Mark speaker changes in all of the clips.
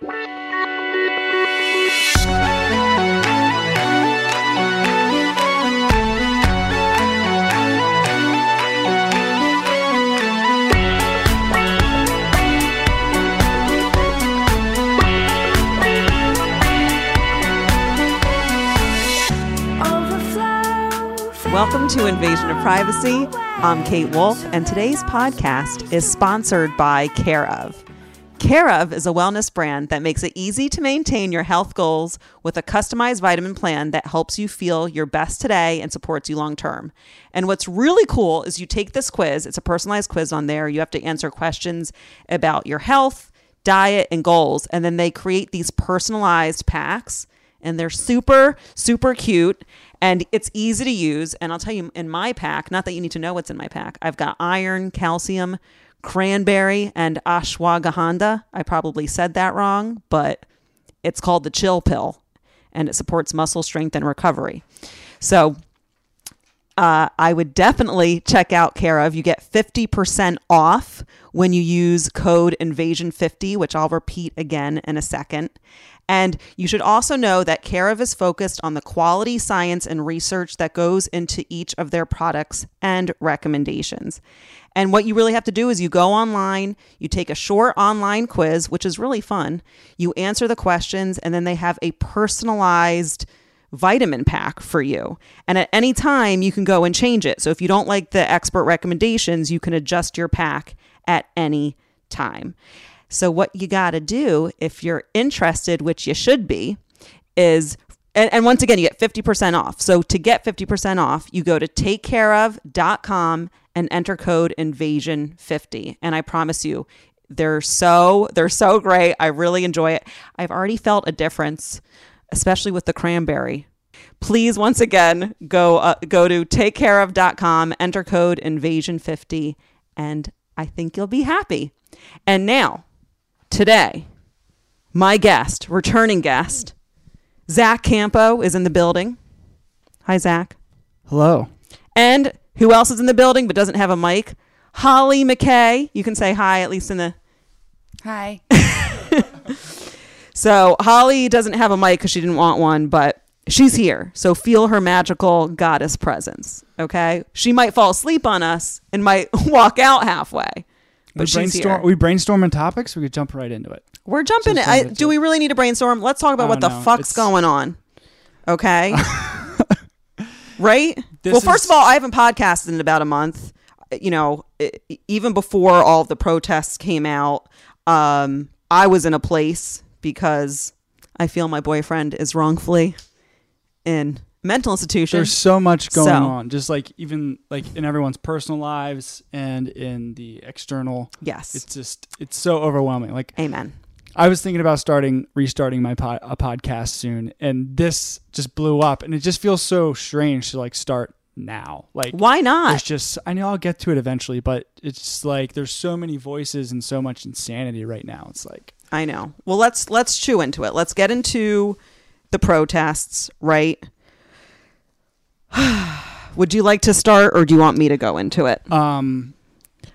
Speaker 1: Welcome to Invasion of Privacy. I'm Kate Wolf, and today's podcast is sponsored by Care of. Care of is a wellness brand that makes it easy to maintain your health goals with a customized vitamin plan that helps you feel your best today and supports you long term. And what's really cool is you take this quiz, it's a personalized quiz on there. You have to answer questions about your health, diet, and goals. And then they create these personalized packs, and they're super, super cute and it's easy to use. And I'll tell you, in my pack, not that you need to know what's in my pack, I've got iron, calcium, cranberry, and ashwagandha. I probably said that wrong, but it's called the chill pill and it supports muscle strength and recovery. So, uh, I would definitely check out Care of. You get 50% off when you use code Invasion50, which I'll repeat again in a second. And you should also know that Care of is focused on the quality science and research that goes into each of their products and recommendations. And what you really have to do is you go online, you take a short online quiz, which is really fun. You answer the questions, and then they have a personalized vitamin pack for you. And at any time, you can go and change it. So if you don't like the expert recommendations, you can adjust your pack at any time. So, what you got to do if you're interested, which you should be, is and, and, once again, you get 50% off. So to get 50% off, you go to takecareof.com and enter code invasion50. And I promise you, they're so they're so great. I really enjoy it. I've already felt a difference, especially with the cranberry. Please once again go uh, go to takecareof.com, enter code invasion50 and I think you'll be happy. And now, today, my guest, returning guest, Zach Campo is in the building. Hi, Zach.
Speaker 2: Hello.
Speaker 1: And who else is in the building but doesn't have a mic? Holly McKay. You can say hi, at least in the.
Speaker 3: Hi.
Speaker 1: so, Holly doesn't have a mic because she didn't want one, but she's here. So, feel her magical goddess presence. Okay. She might fall asleep on us and might walk out halfway. But
Speaker 2: we
Speaker 1: she's
Speaker 2: brainstorm.
Speaker 1: here.
Speaker 2: We brainstorming topics. We could jump right into it.
Speaker 1: We're jumping.
Speaker 2: Just.
Speaker 1: I, do we really need to brainstorm? Let's talk about what the
Speaker 2: no,
Speaker 1: fuck's
Speaker 2: it's-
Speaker 1: going on. Okay. right. Well, first
Speaker 2: is-
Speaker 1: of all, I haven't podcasted in about a month. You know, even before all the protests came out, um, I was in a place because I feel my boyfriend is wrongfully in mental institution.
Speaker 2: There's so much going
Speaker 1: So-
Speaker 2: on. Just like even like in everyone's personal lives and in the external.
Speaker 1: yes.
Speaker 2: It's just it's so overwhelming. Like
Speaker 1: Amen.
Speaker 2: I was thinking about starting restarting my pod, a podcast soon, and this just blew up, and it just feels so strange to like start now. Like
Speaker 1: Why not?
Speaker 2: It's just I know I'll get to it eventually, but it's like there's so many voices and so much insanity right now. It's like
Speaker 1: I know. Well, let's let's chew into it. Let's get into the protests, right? Would you like to start, or do you want me to go into it?
Speaker 2: um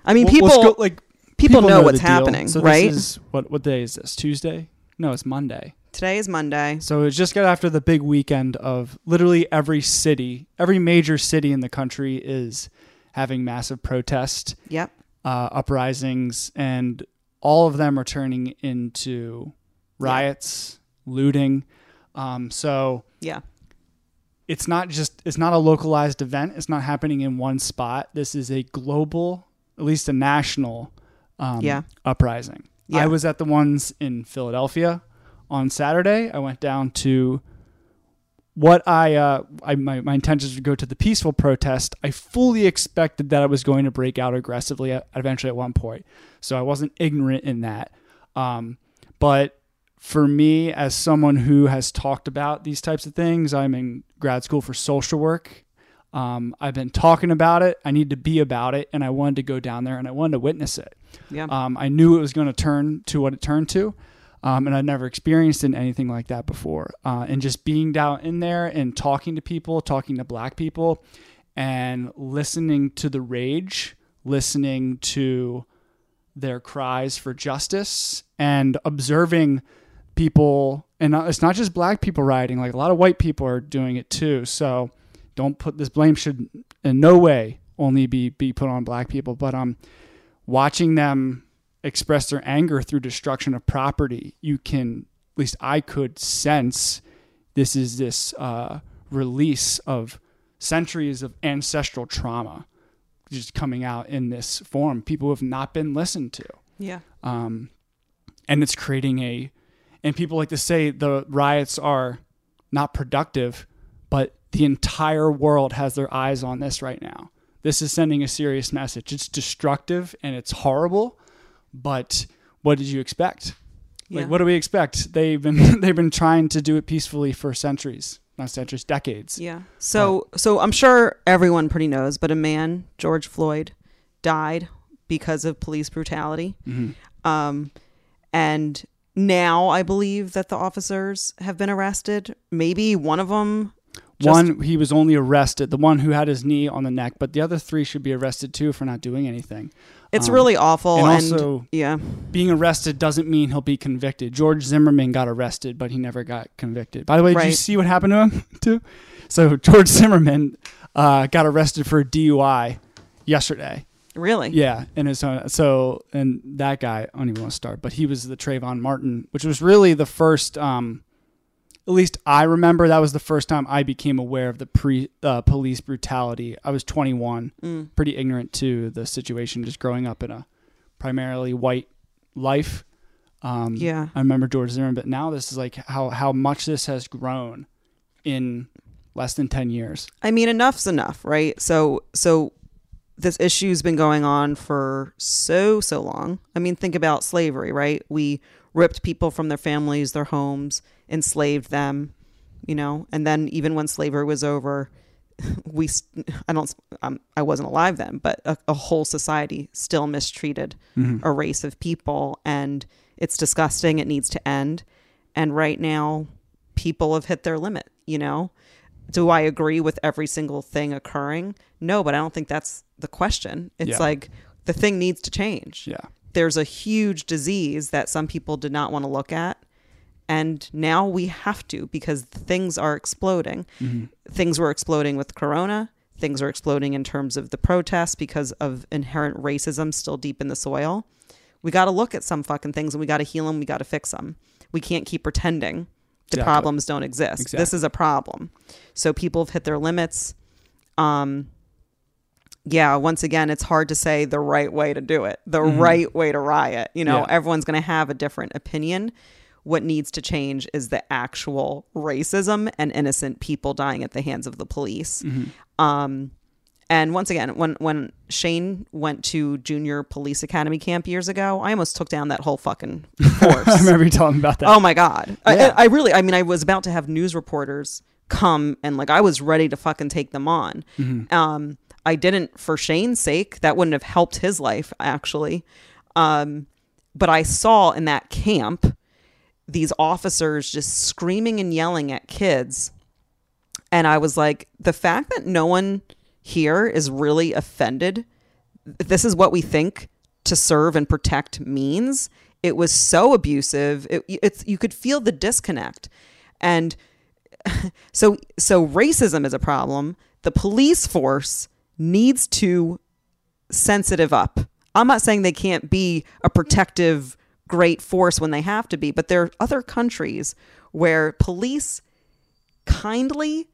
Speaker 1: I mean,
Speaker 2: well,
Speaker 1: people
Speaker 2: go, like
Speaker 1: people, know,
Speaker 2: the
Speaker 1: what's happening,
Speaker 2: so
Speaker 1: right?
Speaker 2: This is, what what day is this? Tuesday? No, it's Monday.
Speaker 1: Today is Monday.
Speaker 2: So it's just got after the big weekend of literally every city, every major city in the country is having massive protest
Speaker 1: Yep.
Speaker 2: uh, uprisings, and all of them are turning into riots, looting. Um, so
Speaker 1: Yeah.
Speaker 2: it's not just it's not a localized event. It's not happening in one spot. This is a global, at least a national, um,
Speaker 1: Yeah.
Speaker 2: uprising.
Speaker 1: Yeah.
Speaker 2: I was at the ones in Philadelphia on Saturday. I went down to what I, uh, I my, my intention was to go to the peaceful protest. I fully expected that I was going to break out aggressively at, eventually at one point, so I wasn't ignorant in that. Um, but for me, as someone who has talked about these types of things, I'm in grad school for social work. Um, I've been talking about it. I need to be about it, and I wanted to go down there and I wanted to witness it.
Speaker 1: Yeah.
Speaker 2: Um, I knew it was going to turn to what it turned to, um, and I'd never experienced in anything like that before. Uh, and just being down in there and talking to people, talking to black people, and listening to the rage, listening to their cries for justice, and observing people, and it's not just black people rioting. Like a lot of white people are doing it too. So don't put this blame should in no way only be be put on black people. But um, watching them express their anger through destruction of property, you can at least I could sense this is this uh, release of centuries of ancestral trauma just coming out in this form. People have not been listened to
Speaker 1: Yeah.
Speaker 2: um, and it's creating a and people like to say the riots are not productive but the entire world has their eyes on this right now this is sending a serious message it's destructive and it's horrible but what did you expect
Speaker 1: Yeah.
Speaker 2: like what do we expect they've been they've been trying to do it peacefully for centuries not centuries decades
Speaker 1: Yeah. So so I'm sure everyone pretty knows, but a man, George Floyd, died because of police brutality.
Speaker 2: Mhm.
Speaker 1: Um, and now I believe that the officers have been arrested. Maybe one of them. Just-
Speaker 2: one he was only arrested the one who had his knee on the neck but the other three should be arrested too for not doing anything
Speaker 1: It's
Speaker 2: Um,
Speaker 1: really awful.
Speaker 2: and
Speaker 1: And,
Speaker 2: also-
Speaker 1: yeah,
Speaker 2: being arrested doesn't mean he'll be convicted. George Zimmerman got arrested, but he never got convicted. By the way, did you see what happened to him too? So George Zimmerman uh, got arrested for DUI yesterday.
Speaker 1: really.
Speaker 2: Yeah, and his own. So and that guy, I don't even want to start, but he was the Trayvon Martin, which was really the first. Um, at least I remember that was the first time I became aware of the pre uh, police brutality. I was 21,
Speaker 1: Mm.
Speaker 2: pretty ignorant to the situation, just growing up in a primarily white life. Um,
Speaker 1: Yeah.
Speaker 2: I remember George Zimmerman, but now this is like how how much this has grown in less than 10 years.
Speaker 1: I mean, enough's enough, right? So, so this issue's been going on for so so long. I mean, think about slavery, right? We ripped people from their families, their homes, enslaved them, you know, and then even when slavery was over, we I don't um, I wasn't alive then, but a, a whole society still mistreated a race of people, and it's disgusting. It needs to end. And right now, people have hit their limit. You know, do I agree with every single thing occurring? No, but I don't think that's the question. It's
Speaker 2: Yeah.
Speaker 1: like the thing needs to change.
Speaker 2: Yeah.
Speaker 1: There's a huge disease that some people did not want to look at. And now we have to because things are exploding. Things were exploding with Corona. Things are exploding in terms of the protests because of inherent racism still deep in the soil. We got to look at some fucking things and we got to heal them. We got to fix them. We can't keep pretending the
Speaker 2: Exactly.
Speaker 1: problems don't exist. This is a problem. So people have hit their limits. Um, yeah, once again, it's hard to say the right way to do it, the right way to riot. You know,
Speaker 2: Mm-hmm. Yeah.
Speaker 1: everyone's going to have a different opinion. What needs to change is the actual racism and innocent people dying at the hands of the police.
Speaker 2: Mm-hmm.
Speaker 1: Um, and once again, when when Shane went to junior police academy camp years ago, I almost took down that whole fucking force.
Speaker 2: I remember you telling about that.
Speaker 1: Oh my god!
Speaker 2: Yeah.
Speaker 1: I, I really, I mean, I was about to have news reporters come and like I was ready to fucking take them on.
Speaker 2: Mm-hmm.
Speaker 1: Um, I didn't for Shane's sake. That wouldn't have helped his life actually. Um, but I saw in that camp these officers just screaming and yelling at kids, and I was like, the fact that no one here is really offended. This is what we think to serve and protect means. It was so abusive. It, it's you could feel the disconnect, and so so racism is a problem. The police force needs to sensitive up. I'm not saying they can't be a protective great force when they have to be, but there are other countries where police kindly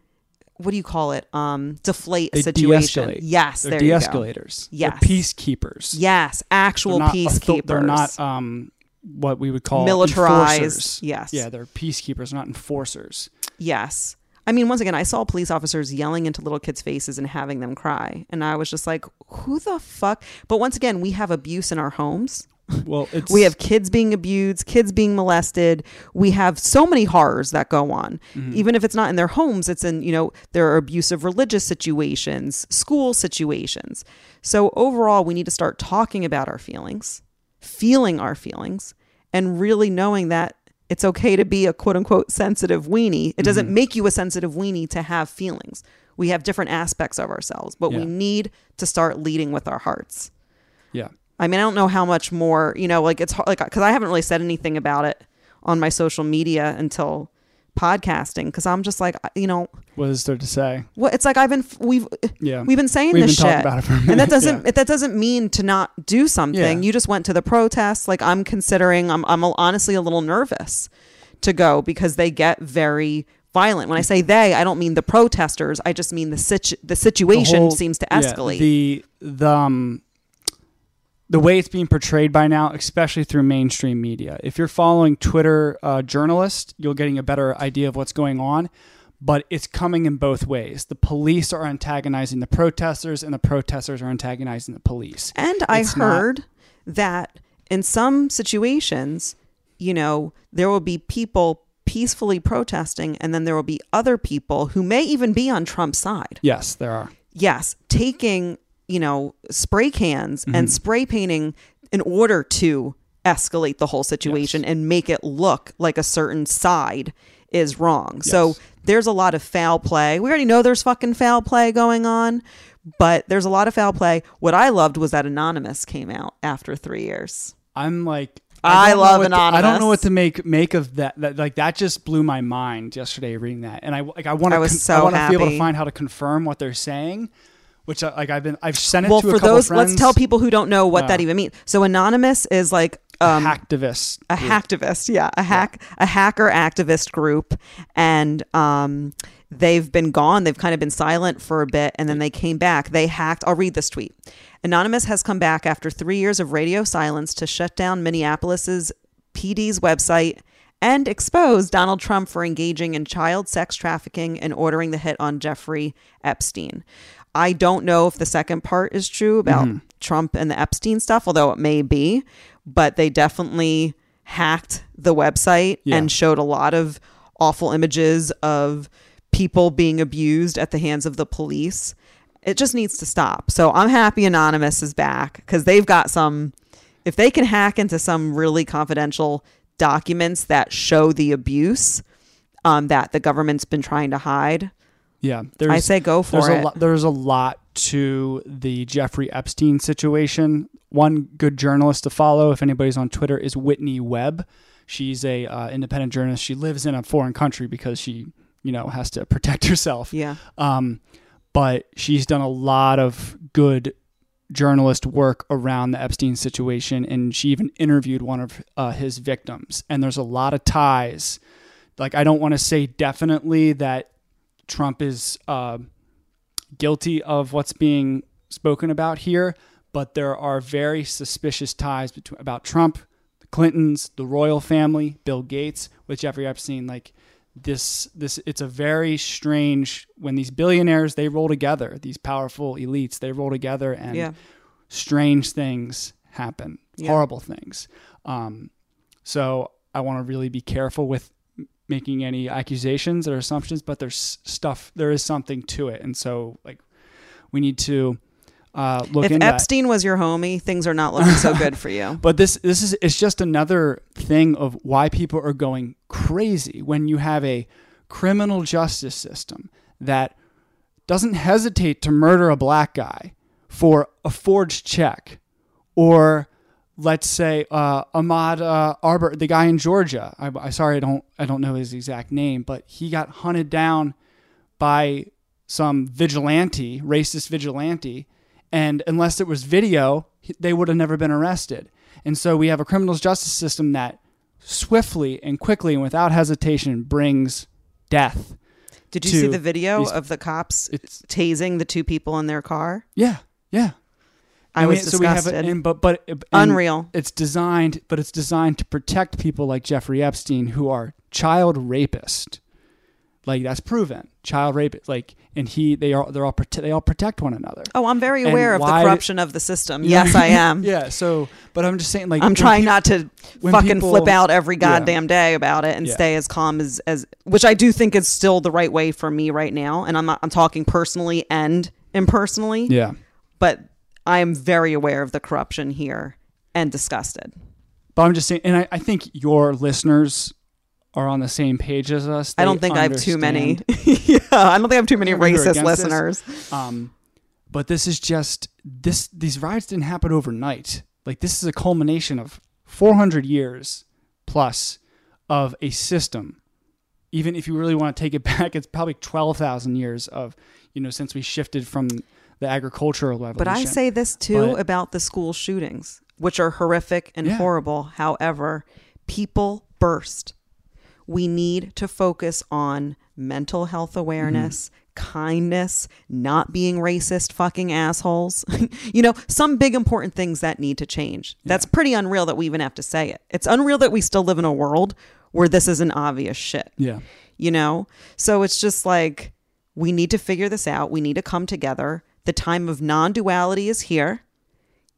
Speaker 1: what do you call it? Um deflate a situation.
Speaker 2: de-escalate.
Speaker 1: Yes,
Speaker 2: They're
Speaker 1: there you go.
Speaker 2: de-escalators.
Speaker 1: Yes.
Speaker 2: They're peacekeepers.
Speaker 1: Yes, actual
Speaker 2: They're not
Speaker 1: peacekeepers.
Speaker 2: They're not um, what we would call
Speaker 1: Militarized,
Speaker 2: enforcers.
Speaker 1: yes.
Speaker 2: Yeah, they're peacekeepers, not enforcers.
Speaker 1: Yes. I mean, once again, I saw police officers yelling into little kids' faces and having them cry. And I was just like, who the fuck? But once again, we have abuse in our homes.
Speaker 2: Well, it's
Speaker 1: We have kids being abused, kids being molested. We have so many horrors that go on. Mm-hmm. Even if it's not in their homes, it's in, you know, there are abusive religious situations, school situations. So overall, we need to start talking about our feelings, feeling our feelings, and really knowing that it's okay to be a quote unquote sensitive weenie. It doesn't mm-hmm. make you a sensitive weenie to have feelings. We have different aspects of ourselves, but we need to start leading with our hearts.
Speaker 2: yeah.
Speaker 1: I mean, I don't know how much more, you know, like it's hard, like, because I haven't really said anything about it on my social media until podcasting because I'm just like, you know,
Speaker 2: What is there to say?
Speaker 1: what it's like I've been we've
Speaker 2: Yeah.
Speaker 1: we've been saying
Speaker 2: We've
Speaker 1: this
Speaker 2: been
Speaker 1: shit,
Speaker 2: about it for a
Speaker 1: and that doesn't
Speaker 2: yeah.
Speaker 1: that doesn't mean to not do something.
Speaker 2: Yeah.
Speaker 1: You just went to the protest. Like I'm considering, I'm I'm honestly a little nervous to go because they get very violent. When I say they, I don't mean the protesters. I just mean the situ- the situation
Speaker 2: whole-
Speaker 1: seems to
Speaker 2: yeah,
Speaker 1: escalate.
Speaker 2: the the um, the way it's being portrayed by now, especially through mainstream media. If you're following Twitter uh, journalists, you're getting a better idea of what's going on. But it's coming in both ways. The police are antagonizing the protesters, and the protesters are antagonizing the police.
Speaker 1: And I
Speaker 2: It's not-
Speaker 1: heard that in some situations, you know, there will be people peacefully protesting, and then there will be other people who may even be on Trump's side.
Speaker 2: Yes, there are.
Speaker 1: Yes, taking, you know, spray cans
Speaker 2: Mm-hmm.
Speaker 1: and spray painting in order to escalate the whole situation and make it look like a certain side is wrong. So there's a lot of foul play. We already know there's fucking foul play going on, but there's a lot of foul play. What I loved was that Anonymous came out after three years.
Speaker 2: I'm like
Speaker 1: I
Speaker 2: don't
Speaker 1: love
Speaker 2: Anonymous. to- I don't know what to make make of that. That like that just blew my mind yesterday reading that, and I like I want
Speaker 1: I
Speaker 2: to
Speaker 1: was
Speaker 2: I
Speaker 1: so
Speaker 2: want to be able to find how to confirm what they're saying, which I, like I've been I've sent it
Speaker 1: Well,
Speaker 2: to a
Speaker 1: for those,
Speaker 2: friends.
Speaker 1: let's tell people who don't know what that
Speaker 2: Uh,
Speaker 1: even means. So Anonymous is like um,
Speaker 2: hacktivists.
Speaker 1: a hacktivist yeah a hack a hacker activist group. And um they've been gone. They've kind of been silent for a bit and then they came back. They hacked i'll read this tweet. Anonymous has come back after three years of radio silence to shut down minneapolis's pd's website and expose donald trump for engaging in child sex trafficking and ordering the hit on jeffrey epstein i don't know if the second part is true about trump and the epstein stuff although it may be but they definitely hacked the website
Speaker 2: Yeah.
Speaker 1: and showed a lot of awful images of people being abused at the hands of the police. It just needs to stop. So I'm happy Anonymous is back because they've got some, if they can hack into some really confidential documents that show the abuse um, that the government's been trying to hide,
Speaker 2: Yeah, there's,
Speaker 1: I say go for
Speaker 2: there's
Speaker 1: it.
Speaker 2: a lot. There's a lot to the Jeffrey Epstein situation. One good journalist to follow, if anybody's on Twitter, is Whitney Webb. She's a uh, independent journalist. She lives in a foreign country because she, you know, has to protect herself.
Speaker 1: yeah.
Speaker 2: Um, but she's done a lot of good journalist work around the Epstein situation, and she even interviewed one of uh, his victims. And there's a lot of ties. Like, I don't want to say definitely that Trump is uh, guilty of what's being spoken about here, but there are very suspicious ties between about Trump, the Clintons, the royal family, Bill Gates with Jeffrey Epstein. Like this, this it's a very strange when these billionaires they roll together, these powerful elites they roll together, and
Speaker 1: Yeah.
Speaker 2: strange things happen,
Speaker 1: Yeah.
Speaker 2: horrible things. Um, so I want to really be careful with making any accusations or assumptions, but there's stuff, there is something to it, and so like we need to uh, look
Speaker 1: If
Speaker 2: into that.
Speaker 1: Epstein was your homie, things are not looking so good for you.
Speaker 2: But this this is it's just another thing of why people are going crazy when you have a criminal justice system that doesn't hesitate to murder a black guy for a forged check or let's say uh, Ahmaud uh, Arbor, the guy in Georgia. I, I sorry, I don't I don't know his exact name, but he got hunted down by some vigilante, racist vigilante, and unless it was video, they would have never been arrested. And so we have a criminal justice system that swiftly and quickly and without hesitation brings death.
Speaker 1: Did you see the video
Speaker 2: these-
Speaker 1: of the cops tasing the two people in their car?
Speaker 2: yeah, yeah.
Speaker 1: I, was
Speaker 2: so we have
Speaker 1: disgusted.
Speaker 2: it, and, but but and
Speaker 1: Unreal.
Speaker 2: It's designed, but it's designed to protect people like Jeffrey Epstein, who are child rapists. Like that's proven, child rape. Like, and he, they are, they're all, prote- they all protect one another.
Speaker 1: Oh, I'm very
Speaker 2: And
Speaker 1: aware of the corruption of the system. Yes, I am.
Speaker 2: yeah. So, but I'm just saying, like,
Speaker 1: I'm trying not to fucking
Speaker 2: people-
Speaker 1: flip out every
Speaker 2: Yeah.
Speaker 1: goddamn day about it and
Speaker 2: Yeah.
Speaker 1: stay as calm as as which I do think is still the right way for me right now. And I'm not I'm talking personally and impersonally,
Speaker 2: Yeah.
Speaker 1: but I am very aware of the corruption here and disgusted.
Speaker 2: But I'm just saying, and I, I think your listeners are on the same page as us.
Speaker 1: I don't think I have too many. yeah, I don't think I have too many racist
Speaker 2: this.
Speaker 1: listeners.
Speaker 2: Um, but this is just this. These riots didn't happen overnight. Like this is a culmination of 400 years plus of a system. Even if you really want to take it back, it's probably 12,000 years of, you know, since we shifted from the agricultural revolution.
Speaker 1: But I say this too
Speaker 2: But-
Speaker 1: about the school shootings, which are horrific and
Speaker 2: Yeah.
Speaker 1: horrible. However, people burst. We need to focus on mental health awareness,
Speaker 2: Mm-hmm.
Speaker 1: kindness, not being racist fucking assholes. you know, some big important things that need to change. That's pretty unreal that we even have to say it. It's unreal that we still live in a world where this isn't obvious shit
Speaker 2: yeah.
Speaker 1: you know? So it's just like we need to figure this out. We need to come together. The time of non duality is here,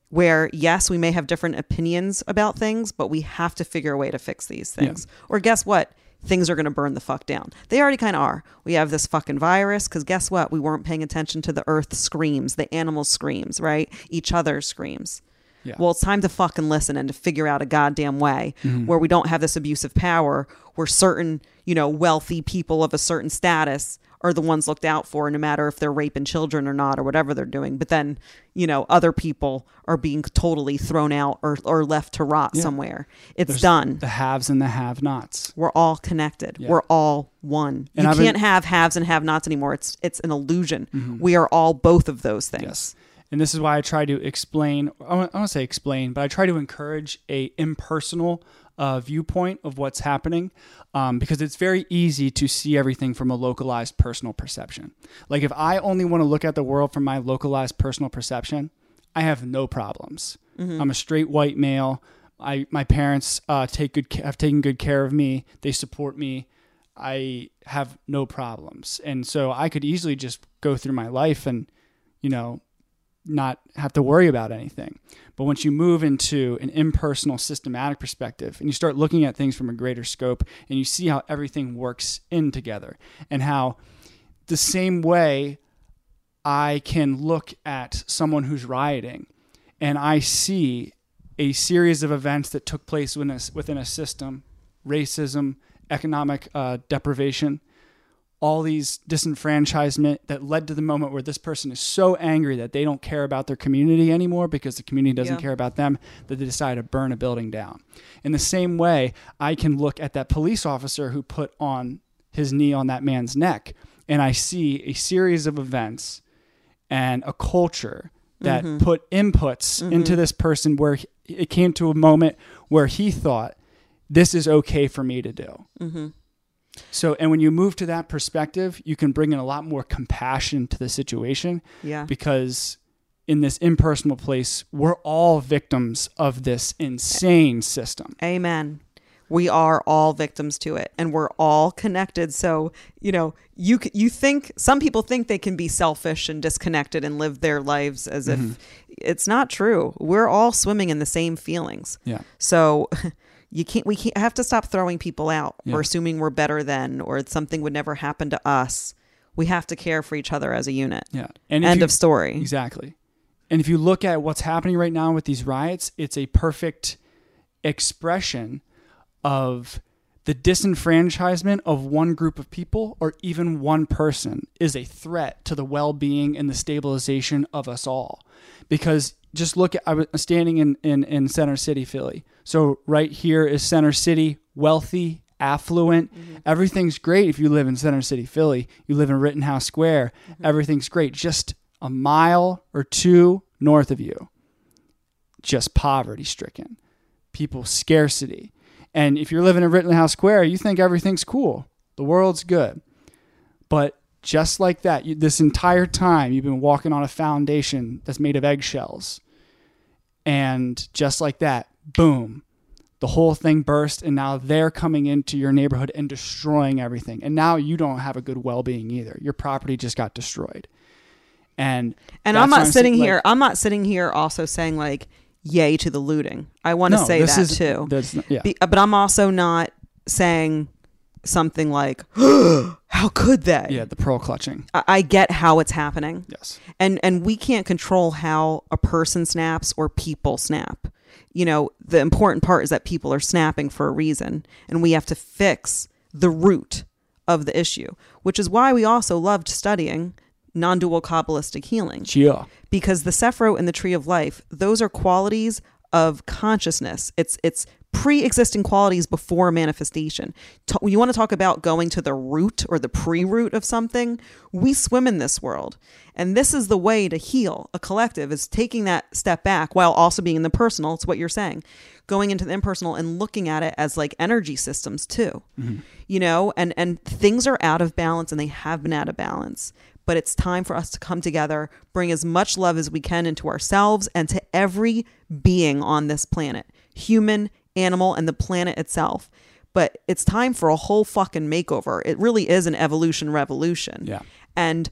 Speaker 1: where yes, we may have different opinions about things, but we have to figure a way to fix these things. Or guess what? Things are going to burn the fuck down. They already kind of are. We have this fucking virus because guess what? We weren't paying attention to the earth screams, the animal screams, right? Each other's screams.
Speaker 2: Yeah.
Speaker 1: Well, it's time to fucking listen and to figure out a goddamn way mm-hmm. where we don't have this abuse of power where certain, you know, wealthy people of a certain status are the ones looked out for no matter if they're raping children or not or whatever they're doing. But then, you know, other people are being totally thrown out or, or left to rot
Speaker 2: Yeah.
Speaker 1: somewhere. It's
Speaker 2: There's
Speaker 1: done.
Speaker 2: The haves and the have nots.
Speaker 1: We're all connected.
Speaker 2: Yeah.
Speaker 1: We're all one.
Speaker 2: And
Speaker 1: you
Speaker 2: I've
Speaker 1: can't have haves and have nots anymore. It's it's an illusion. Mm-hmm. We are all both of those things.
Speaker 2: Yes. And this is why I try to explain, I don't want to say explain, but I try to encourage a impersonal uh, viewpoint of what's happening um, because it's very easy to see everything from a localized personal perception. Like if I only want to look at the world from my localized personal perception, I have no problems. I'm a straight white male. I my parents uh, take good have taken good care of me. They support me. I have no problems, and so I could easily just go through my life and you know not have to worry about anything. But once you move into an impersonal, systematic perspective and you start looking at things from a greater scope and you see how everything works in together and how the same way I can look at someone who's rioting and I see a series of events that took place within a, within a system racism, economic uh, deprivation, all these disenfranchisement that led to the moment where this person is so angry that they don't care about their community anymore because the community doesn't
Speaker 1: Yeah.
Speaker 2: care about them that they decide to burn a building down. In the same way, I can look at that police officer who put on his knee on that man's neck and I see a series of events and a culture that mm-hmm. put inputs mm-hmm. into this person where it came to a moment where he thought this is okay for me to do. Mm-hmm. So, and when you move to that perspective, you can bring in a lot more compassion to the situation
Speaker 1: Yeah.
Speaker 2: because in this impersonal place, we're all victims of this insane system.
Speaker 1: Amen. We are all victims to it and we're all connected. So, you know, you you think some people think they can be selfish and disconnected and live their lives as
Speaker 2: Mm-hmm.
Speaker 1: if it's not true. We're all swimming in the same feelings.
Speaker 2: Yeah.
Speaker 1: So, you can't we can't have to stop throwing people out
Speaker 2: Yeah.
Speaker 1: or assuming we're better than or something would never happen to us. We have to care for each other as a unit.
Speaker 2: Yeah. And
Speaker 1: End
Speaker 2: you-
Speaker 1: of story.
Speaker 2: Exactly. And if you look at what's happening right now with these riots, it's a perfect expression of the disenfranchisement of one group of people or even one person is a threat to the well-being and the stabilization of us all because just look at i was standing in, in, in center city philly so right here is center city wealthy affluent. Mm-hmm. Everything's great if you live in center city philly. You live in rittenhouse square. Mm-hmm. Everything's great. Just a mile or two north of you just poverty stricken. People scarcity. And if you're living in Rittenhouse Square, you think everything's cool. The world's good. But just like that, you, this entire time you've been walking on a foundation that's made of eggshells. And just like that, boom, the whole thing burst. And now they're coming into your neighborhood and destroying everything. And now you don't have a good well being either. Your property just got destroyed. And
Speaker 1: And I'm not
Speaker 2: saying,
Speaker 1: sitting
Speaker 2: like-
Speaker 1: here. I'm not sitting here also saying like, "Yay to the looting." I want to
Speaker 2: No,
Speaker 1: say that
Speaker 2: is-
Speaker 1: too.
Speaker 2: yeah.
Speaker 1: Be- but I'm also not saying something like, "How could they?"
Speaker 2: yeah, the pearl clutching.
Speaker 1: I, I get how it's happening,
Speaker 2: Yes.
Speaker 1: and and we can't control how a person snaps or people snap. You know, the important part is that people are snapping for a reason, and we have to fix the root of the issue, which is why we also loved studying non-dual kabbalistic healing
Speaker 2: Yeah.
Speaker 1: because the Sephirot and the Tree of Life, those are qualities of consciousness. It's it's pre-existing qualities before manifestation. Ta- you want to talk about going to the root or the pre-root of something? We swim in this world. And this is the way to heal a collective is taking that step back while also being in the personal. It's what you're saying. Going into the impersonal and looking at it as like energy systems too. Mm-hmm. You know, and and things are out of balance and they have been out of balance. But it's time for us to come together, bring as much love as we can into ourselves and to every being on this planet, human, animal, and the planet itself. But it's time for a whole fucking makeover. It really is an evolution revolution.
Speaker 2: Yeah.
Speaker 1: And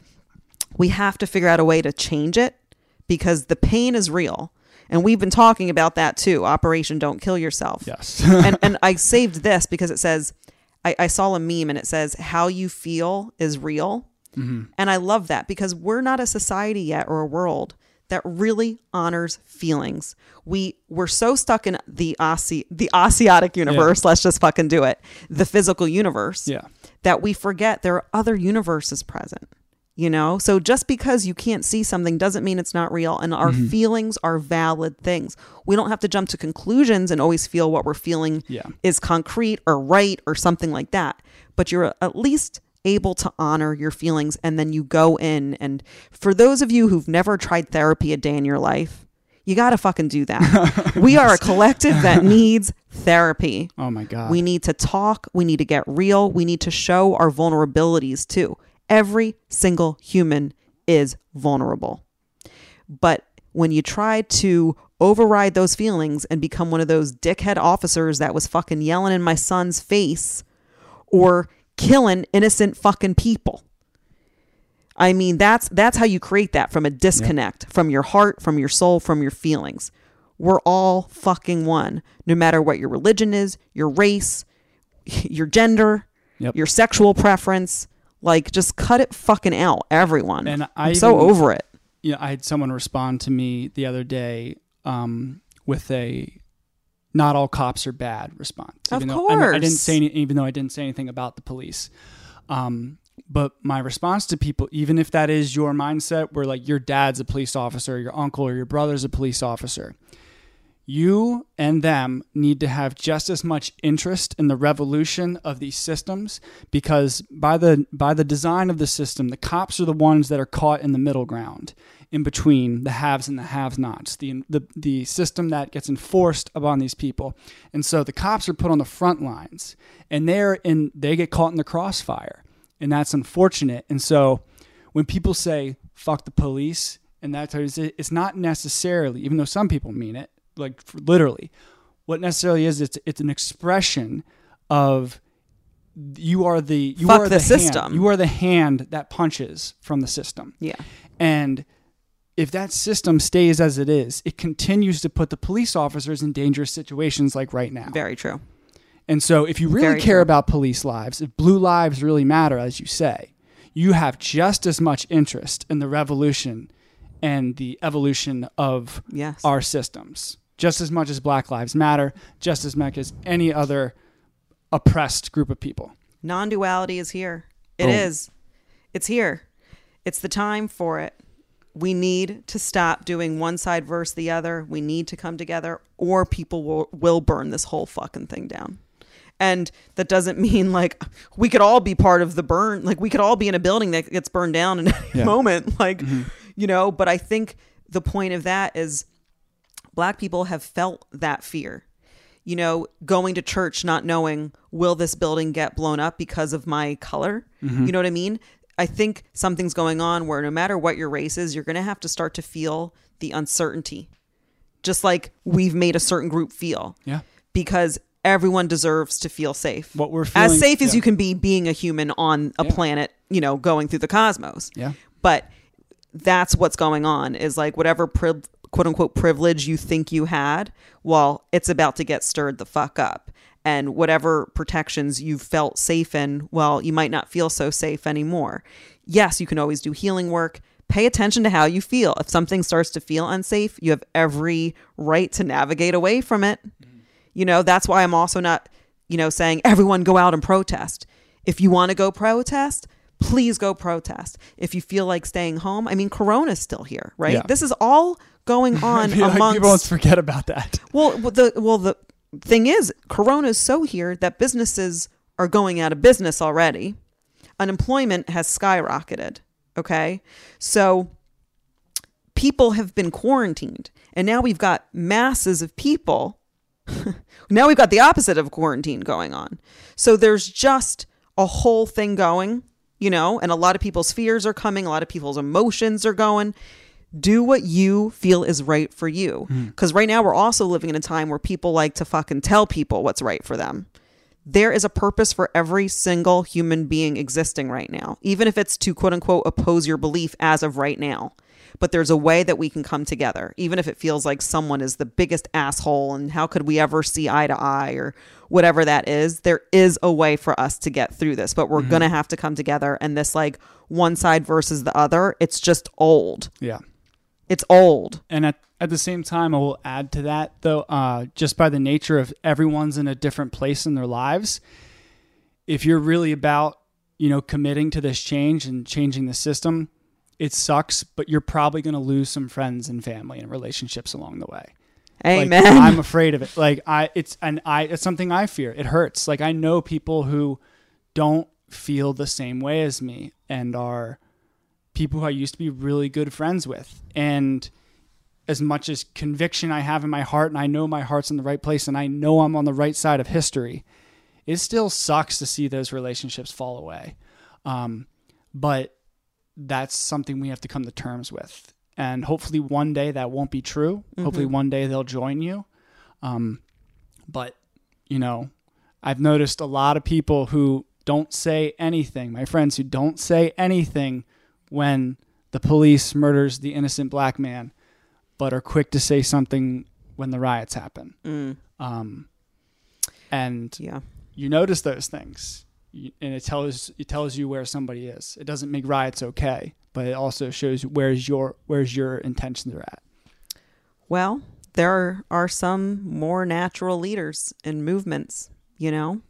Speaker 1: we have to figure out a way to change it because the pain is real. And we've been talking about that too. Operation Don't Kill Yourself.
Speaker 2: Yes.
Speaker 1: and and I saved this because it says I, I saw a meme and it says how you feel is real. Mm-hmm. And I love that because we're not a society yet or a world that really honors feelings. We we're so stuck in the Aussie the Asiatic universe, let's just fucking do it. The physical universe
Speaker 2: yeah.
Speaker 1: that we forget there are other universes present. You know, so just because you can't see something doesn't mean it's not real. And our mm-hmm. feelings are valid things. We don't have to jump to conclusions and always feel what we're feeling
Speaker 2: Yeah.
Speaker 1: is concrete or right or something like that. But you're at least able to honor your feelings and then you go in. And for those of you who've never tried therapy a day in your life, you got to fucking do that. we are a collective that needs therapy.
Speaker 2: Oh my God.
Speaker 1: We need to talk. We need to get real. We need to show our vulnerabilities too. Every single human is vulnerable. But when you try to override those feelings and become one of those dickhead officers that was fucking yelling in my son's face or killing innocent fucking people. I mean, that's that's how you create that from a disconnect from your heart, from your soul, from your feelings. We're all fucking one, no matter what your religion is, your race, your gender,
Speaker 2: Yep.
Speaker 1: your sexual preference. Like, just cut it fucking out, everyone.
Speaker 2: And I
Speaker 1: I'm so
Speaker 2: even-
Speaker 1: over it.
Speaker 2: you know, I had someone respond to me the other day um, with a "not all cops are bad" response.
Speaker 1: Of
Speaker 2: even though I, I didn't
Speaker 1: course.
Speaker 2: say any, even though I didn't say anything about the police. Um, but my response to people, even if that is your mindset, where like your dad's a police officer, your uncle or your brother's a police officer, you and them need to have just as much interest in the revolution of these systems because by the by the design of the system the cops are the ones that are caught in the middle ground in between the haves and the have-nots the the the system that gets enforced upon these people and so the cops are put on the front lines and they're in they get caught in the crossfire and that's unfortunate and so when people say fuck the police and that's how it's, it's not necessarily even though some people mean it like literally what necessarily is it's it's an expression of you are the you
Speaker 1: Fuck
Speaker 2: are
Speaker 1: the
Speaker 2: hand-
Speaker 1: system.
Speaker 2: you are the hand that punches from the system
Speaker 1: Yeah.
Speaker 2: and if that system stays as it is it continues to put the police officers in dangerous situations like right now
Speaker 1: Very true.
Speaker 2: and so, if you really
Speaker 1: Very
Speaker 2: care
Speaker 1: true.
Speaker 2: about police lives, if blue lives really matter, as you say, you have just as much interest in the revolution and the evolution of
Speaker 1: Yes.
Speaker 2: our systems, just as much as Black Lives Matter, just as much as any other oppressed group of people.
Speaker 1: Non duality is here. It oh. is.
Speaker 2: Boom.
Speaker 1: It's here. It's the time for it. We need to stop doing one side versus the other. We need to come together, or people will, will burn this whole fucking thing down. And that doesn't mean like we could all be part of the burn. Like we could all be in a building that gets burned down in any
Speaker 2: Yeah.
Speaker 1: moment. Like, mm-hmm. you know, but I think the point of that is black people have felt that fear you know going to church not knowing will this building get blown up because of my color mm-hmm. you know what i mean i think something's going on where no matter what your race is you're going to have to start to feel the uncertainty just like we've made a certain group feel
Speaker 2: Yeah.
Speaker 1: because everyone deserves to feel safe
Speaker 2: What we're
Speaker 1: as
Speaker 2: feeling-
Speaker 1: safe as
Speaker 2: yeah.
Speaker 1: you can be being a human on a
Speaker 2: Yeah.
Speaker 1: planet you know going through the cosmos
Speaker 2: Yeah.
Speaker 1: but that's what's going on is like whatever priv- quote unquote privilege you think you had well it's about to get stirred the fuck up and whatever protections you felt safe in well you might not feel so safe anymore. Yes you can always do healing work. Pay attention to how you feel. If something starts to feel unsafe you have every right to navigate away from it. You know that's why i'm also not you know saying everyone go out and protest. If you want to go protest please go protest. If you feel like staying home i mean corona's still here right?
Speaker 2: Yeah.
Speaker 1: this is all going on
Speaker 2: feel like
Speaker 1: amongst
Speaker 2: people always forget about that.
Speaker 1: well the well the thing is, Corona is so here that businesses are going out of business already. Unemployment has skyrocketed. Okay. So people have been quarantined. And now we've got masses of people. now we've got the opposite of quarantine going on. So there's just a whole thing going, you know, and a lot of people's fears are coming, a lot of people's emotions are going. Do what you feel is right for you. Hmm. Because right now we're also living in a time where people like to fucking tell people what's right for them. There is a purpose for every single human being existing right now, even if it's to quote unquote oppose your belief as of right now. But there's a way that we can come together, even if it feels like someone is the biggest asshole and how could we ever see eye to eye or whatever that is. There is a way for us to get through this, but we're mm-hmm. going to have to come together. And this, like, one side versus the other, it's just old.
Speaker 2: Yeah.
Speaker 1: It's old.
Speaker 2: And at, at the same time, I will add to that, though, uh, just by the nature of everyone's in a different place in their lives, if you're really about, you know, committing to this change and changing the system, it sucks, but you're probably going to lose some friends and family and relationships along the way. Like,
Speaker 1: Amen.
Speaker 2: I'm afraid of it. Like I, it's and I, it's something I fear. It hurts. Like I know people who don't feel the same way as me and are people who I used to be really good friends with. And as much as conviction I have in my heart, and I know my heart's in the right place, and I know I'm on the right side of history, it still sucks to see those relationships fall away. Um, but that's something we have to come to terms with. And hopefully one day that won't be true. Hopefully one day they'll join you. Um, but, you know, I've noticed a lot of people who don't say anything, my friends who don't say anything when the police murders the innocent black man, but are quick to say something when the riots happen.
Speaker 1: Mm,
Speaker 2: Um, and
Speaker 1: yeah.
Speaker 2: you notice those things and it tells it tells you where somebody is it doesn't make riots okay but it also shows where's your where's your intentions are at
Speaker 1: Well, there are some more natural leaders and movements, you know,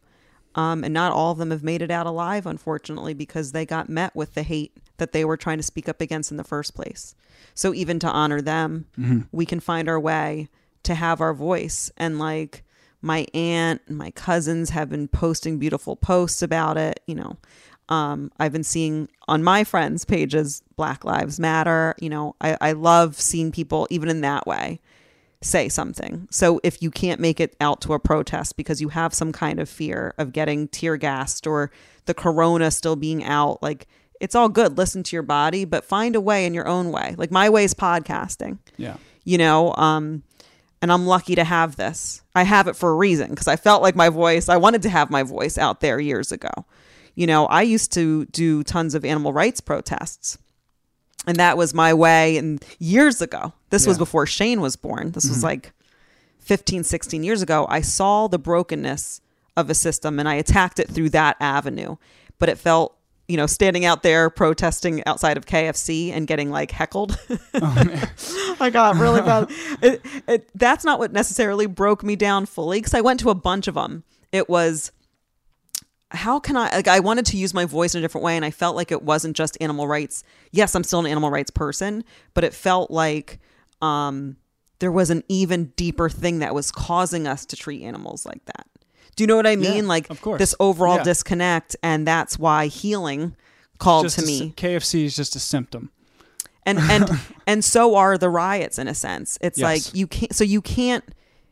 Speaker 1: um, and not all of them have made it out alive, unfortunately, because they got met with the hate that they were trying to speak up against in the first place. So even to honor them, we can find our way to have our voice. And like my aunt and my cousins have been posting beautiful posts about it, you know. Um, I've been seeing on my friends' pages Black Lives Matter. You know, I, I love seeing people even in that way say something. So if you can't make it out to a protest because you have some kind of fear of getting tear gassed or the corona still being out, like it's all good. Listen to your body, but find a way in your own way. Like my way is podcasting.
Speaker 2: Yeah.
Speaker 1: You know um and i'm lucky to have this. I have it for a reason because i felt like my voice i wanted to have my voice out there years ago. You know i used to do tons of animal rights protests and that was my way and years ago. This was before shane was born. This was like 15 16 years ago. I saw the brokenness of a system and i attacked it through that avenue but it felt you know standing out there protesting outside of kfc and getting like heckled I got really bad. It, it, that's not what necessarily broke me down fully because I went to a bunch of them. It was how can I like I wanted to use my voice in a different way and I felt like it wasn't just animal rights. Yes, I'm still an animal rights person, but it felt like um there was an even deeper thing that was causing us to treat animals like that. Do you know what I mean?
Speaker 2: Yeah,
Speaker 1: like
Speaker 2: of course.
Speaker 1: this overall
Speaker 2: Yeah.
Speaker 1: disconnect and that's why healing called
Speaker 2: Just
Speaker 1: to
Speaker 2: a
Speaker 1: me
Speaker 2: kfc is just a symptom
Speaker 1: and and and so are the riots in a sense it's
Speaker 2: Yes.
Speaker 1: like you can't so you can't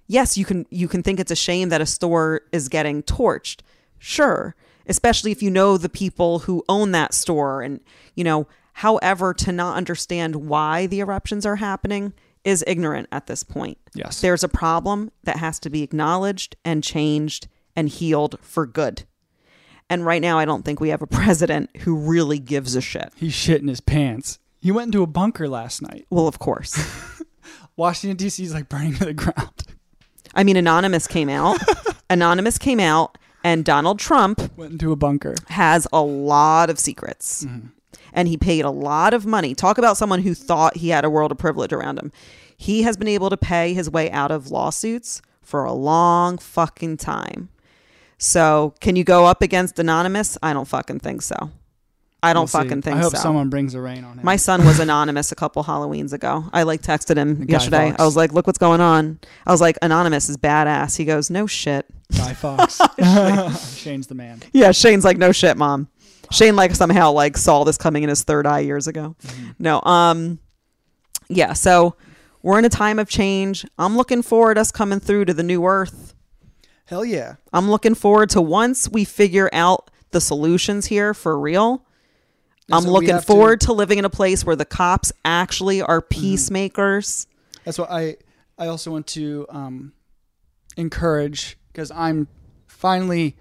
Speaker 1: yes you can you can think it's a shame that a store is getting torched sure especially if you know the people who own that store and you know however to not understand why the eruptions are happening is ignorant at this point
Speaker 2: yes
Speaker 1: there's a problem that has to be acknowledged and changed and healed for good and right now i don't think we have a president who really gives a shit
Speaker 2: he's shitting his pants he went into a bunker last night
Speaker 1: well of course
Speaker 2: washington dc is like burning to the ground
Speaker 1: I mean, Anonymous came out. Anonymous came out, and Donald Trump
Speaker 2: went into a bunker
Speaker 1: has a lot of secrets. Mm-hmm. And he paid a lot of money. Talk about someone who thought he had a world of privilege around him. He has been able to pay his way out of lawsuits for a long fucking time. So, can you go up against Anonymous? I don't fucking think so. I don't
Speaker 2: We'll
Speaker 1: fucking think
Speaker 2: I hope
Speaker 1: so.
Speaker 2: someone brings the rain on him.
Speaker 1: My son was anonymous a couple Halloweens ago. I like texted him
Speaker 2: Guy
Speaker 1: yesterday.
Speaker 2: Fawkes.
Speaker 1: I was like, "Look what's going on." I was like, "Anonymous is badass." He goes, "No shit."
Speaker 2: Guy Fawkes. Shane's the man.
Speaker 1: Yeah, Shane's like, "No shit, mom." Shane like somehow like saw this coming in his third eye years ago.
Speaker 2: Mm-hmm.
Speaker 1: No, um, yeah. So we're in a time of change. I'm looking forward to us coming through to the new earth.
Speaker 2: Hell yeah.
Speaker 1: I'm looking forward to once we figure out the solutions here for real. I'm
Speaker 2: So
Speaker 1: looking
Speaker 2: have to-
Speaker 1: forward to, living in a place where the cops actually are
Speaker 2: Mm-hmm.
Speaker 1: peacemakers.
Speaker 2: That's what I I also want to um, encourage because I'm finally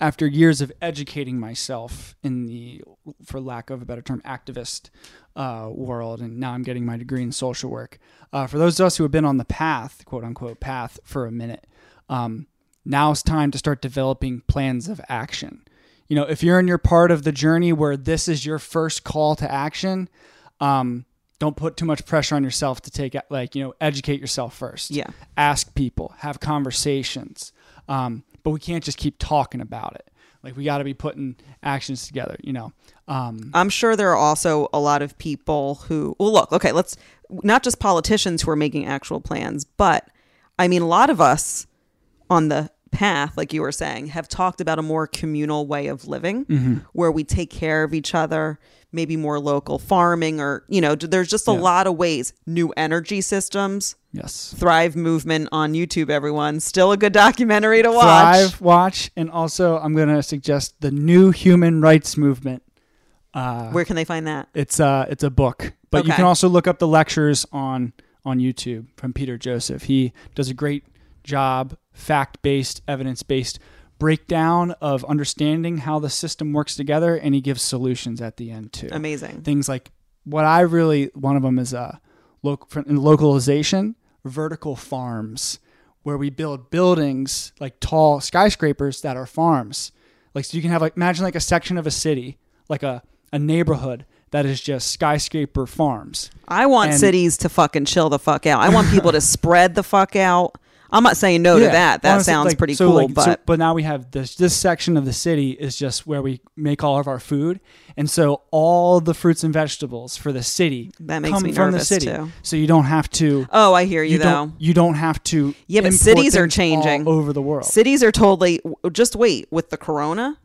Speaker 2: after years of educating myself in the for lack of a better term activist uh, world and now I'm getting my degree in social work. Uh, for those of us who have been on the path, quote unquote path for a minute, um, now it's time to start developing plans of action. You know, if you're in your part of the journey where this is your first call to action, um, don't put too much pressure on yourself to take like you know educate yourself first
Speaker 1: Yeah.
Speaker 2: ask people have conversations um, but we can't just keep talking about it like we got to be putting actions together you know um,
Speaker 1: I'm sure there are also a lot of people who, well, look, okay, let's not just politicians who are making actual plans, but I mean, a lot of us on the path, like you were saying, have talked about a more communal way of living where we take care of each other, maybe more local farming, or, you know, there's just a
Speaker 2: Yeah.
Speaker 1: lot of ways. New energy systems,
Speaker 2: yes
Speaker 1: Thrive Movement on YouTube, everyone. Still a good documentary to watch.
Speaker 2: thrive watch and also i'm going to suggest the new human rights movement uh,
Speaker 1: Where can they find that?
Speaker 2: it's uh it's a book but you can also look up the lectures on on youtube from peter joseph he does a great job fact-based evidence-based breakdown of understanding how the system works together and he gives solutions at the end too
Speaker 1: Amazing.
Speaker 2: things like what i really one of them is uh local localization vertical farms where we build buildings like tall skyscrapers that are farms like so you can have like imagine like a section of a city like a, a neighborhood that is just skyscraper farms
Speaker 1: I want
Speaker 2: And-
Speaker 1: cities to fucking chill the fuck out. I want people to spread the fuck out. I'm not saying no to that. That
Speaker 2: honestly,
Speaker 1: sounds
Speaker 2: like,
Speaker 1: pretty
Speaker 2: so,
Speaker 1: cool,
Speaker 2: like, so-
Speaker 1: but
Speaker 2: but now we have this this section of the city is just where we make all of our food, and so all the fruits and vegetables for the city
Speaker 1: That makes
Speaker 2: come
Speaker 1: me
Speaker 2: from
Speaker 1: nervous,
Speaker 2: the city.
Speaker 1: too.
Speaker 2: So you don't have to.
Speaker 1: oh, I hear you,
Speaker 2: You
Speaker 1: though.
Speaker 2: don't. You don't have to.
Speaker 1: Yeah, but cities are changing.
Speaker 2: over the world.
Speaker 1: Cities are totally just wait with the corona.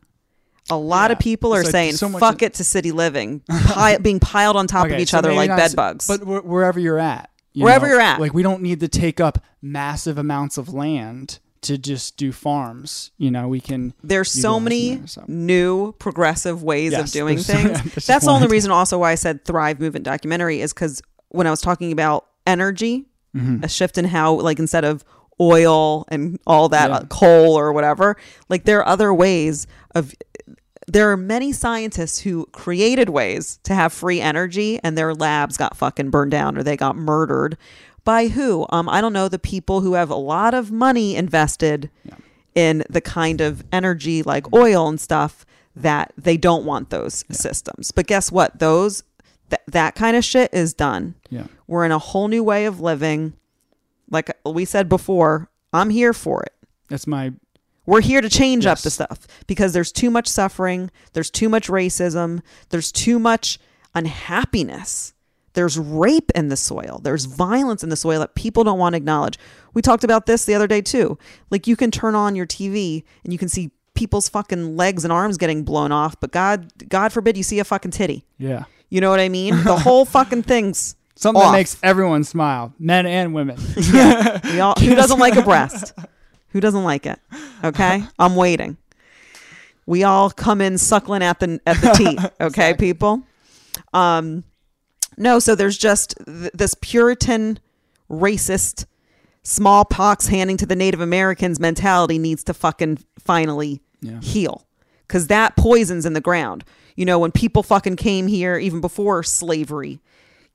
Speaker 1: A lot of people are
Speaker 2: like
Speaker 1: saying
Speaker 2: so
Speaker 1: fuck it to city living, being piled on top of each
Speaker 2: so
Speaker 1: other like bed bugs.
Speaker 2: But wherever you're at, you
Speaker 1: Wherever
Speaker 2: know,
Speaker 1: you're at.
Speaker 2: like we don't need to take up massive amounts of land to just do farms. You know, we can.
Speaker 1: There's so many
Speaker 2: them, so.
Speaker 1: new progressive ways of doing things.
Speaker 2: there's
Speaker 1: That's the only reason also why I said Thrive Movement documentary is because when I was talking about energy,
Speaker 2: Mm-hmm.
Speaker 1: a shift in how like instead of oil and all that
Speaker 2: Yeah.
Speaker 1: uh, coal or whatever, like there are other ways of. There are many scientists who created ways to have free energy, and their labs got fucking burned down or they got murdered. By who? Um, I don't know. The people who have a lot of money invested in the kind of energy like oil and stuff that they don't want those systems. But guess what? Those th- that kind of shit is done.
Speaker 2: Yeah.
Speaker 1: We're in a whole new way of living. Like we said before, I'm here for it.
Speaker 2: That's my
Speaker 1: We're here to change up the stuff because there's too much suffering, there's too much racism, there's too much unhappiness. There's rape in the soil. There's violence in the soil that people don't want to acknowledge. We talked about this the other day too. Like you can turn on your TV and you can see people's fucking legs and arms getting blown off, but God God forbid you see a fucking titty.
Speaker 2: yeah.
Speaker 1: You know what I mean? The whole fucking thing's
Speaker 2: Something
Speaker 1: off.
Speaker 2: that makes everyone smile, men and women.
Speaker 1: We all, who doesn't like a breast? Who doesn't like it? Okay, I'm waiting. We all come in suckling at the at the teat. Okay, people. Um, no, so there's just th- this Puritan, racist, smallpox handing to the Native Americans mentality needs to fucking finally
Speaker 2: Yeah.
Speaker 1: heal because that poison's in the ground. You know, when people fucking came here, even before slavery,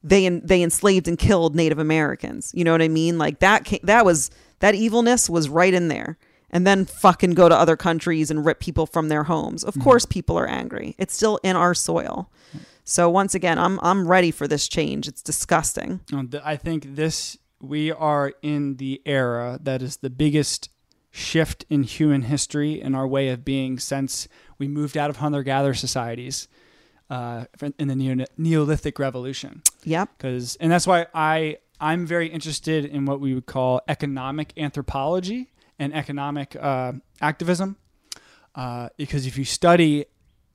Speaker 1: they they enslaved and killed Native Americans. You know what I mean? Like that that was that evilness was right in there. And then fucking go to other countries and rip people from their homes. Of course, people are angry. It's still in our soil. So once again, I'm I'm ready for this change. It's disgusting.
Speaker 2: I think this we are in the era that is the biggest shift in human history in our way of being since we moved out of hunter gatherer societies. uh, in the Neo- Neolithic Revolution.
Speaker 1: Yep.
Speaker 2: Because and that's why I I'm very interested in what we would call economic anthropology and economic uh, activism. Uh, because if you study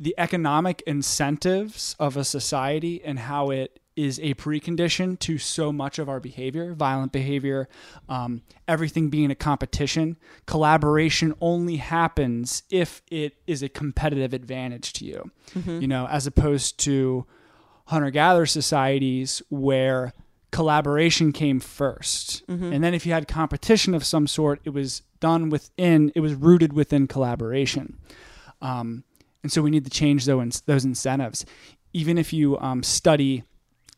Speaker 2: the economic incentives of a society and how it is a precondition to so much of our behavior, violent behavior, um, everything being a competition. Collaboration only happens if it is a competitive advantage to you,
Speaker 1: Mm-hmm.
Speaker 2: you know, as opposed to hunter gatherer societies where collaboration came 1st
Speaker 1: Mm-hmm.
Speaker 2: And then if you had competition of some sort, it was done within, it was rooted within collaboration. Um, and so we need to change those, those incentives. Even if you um, study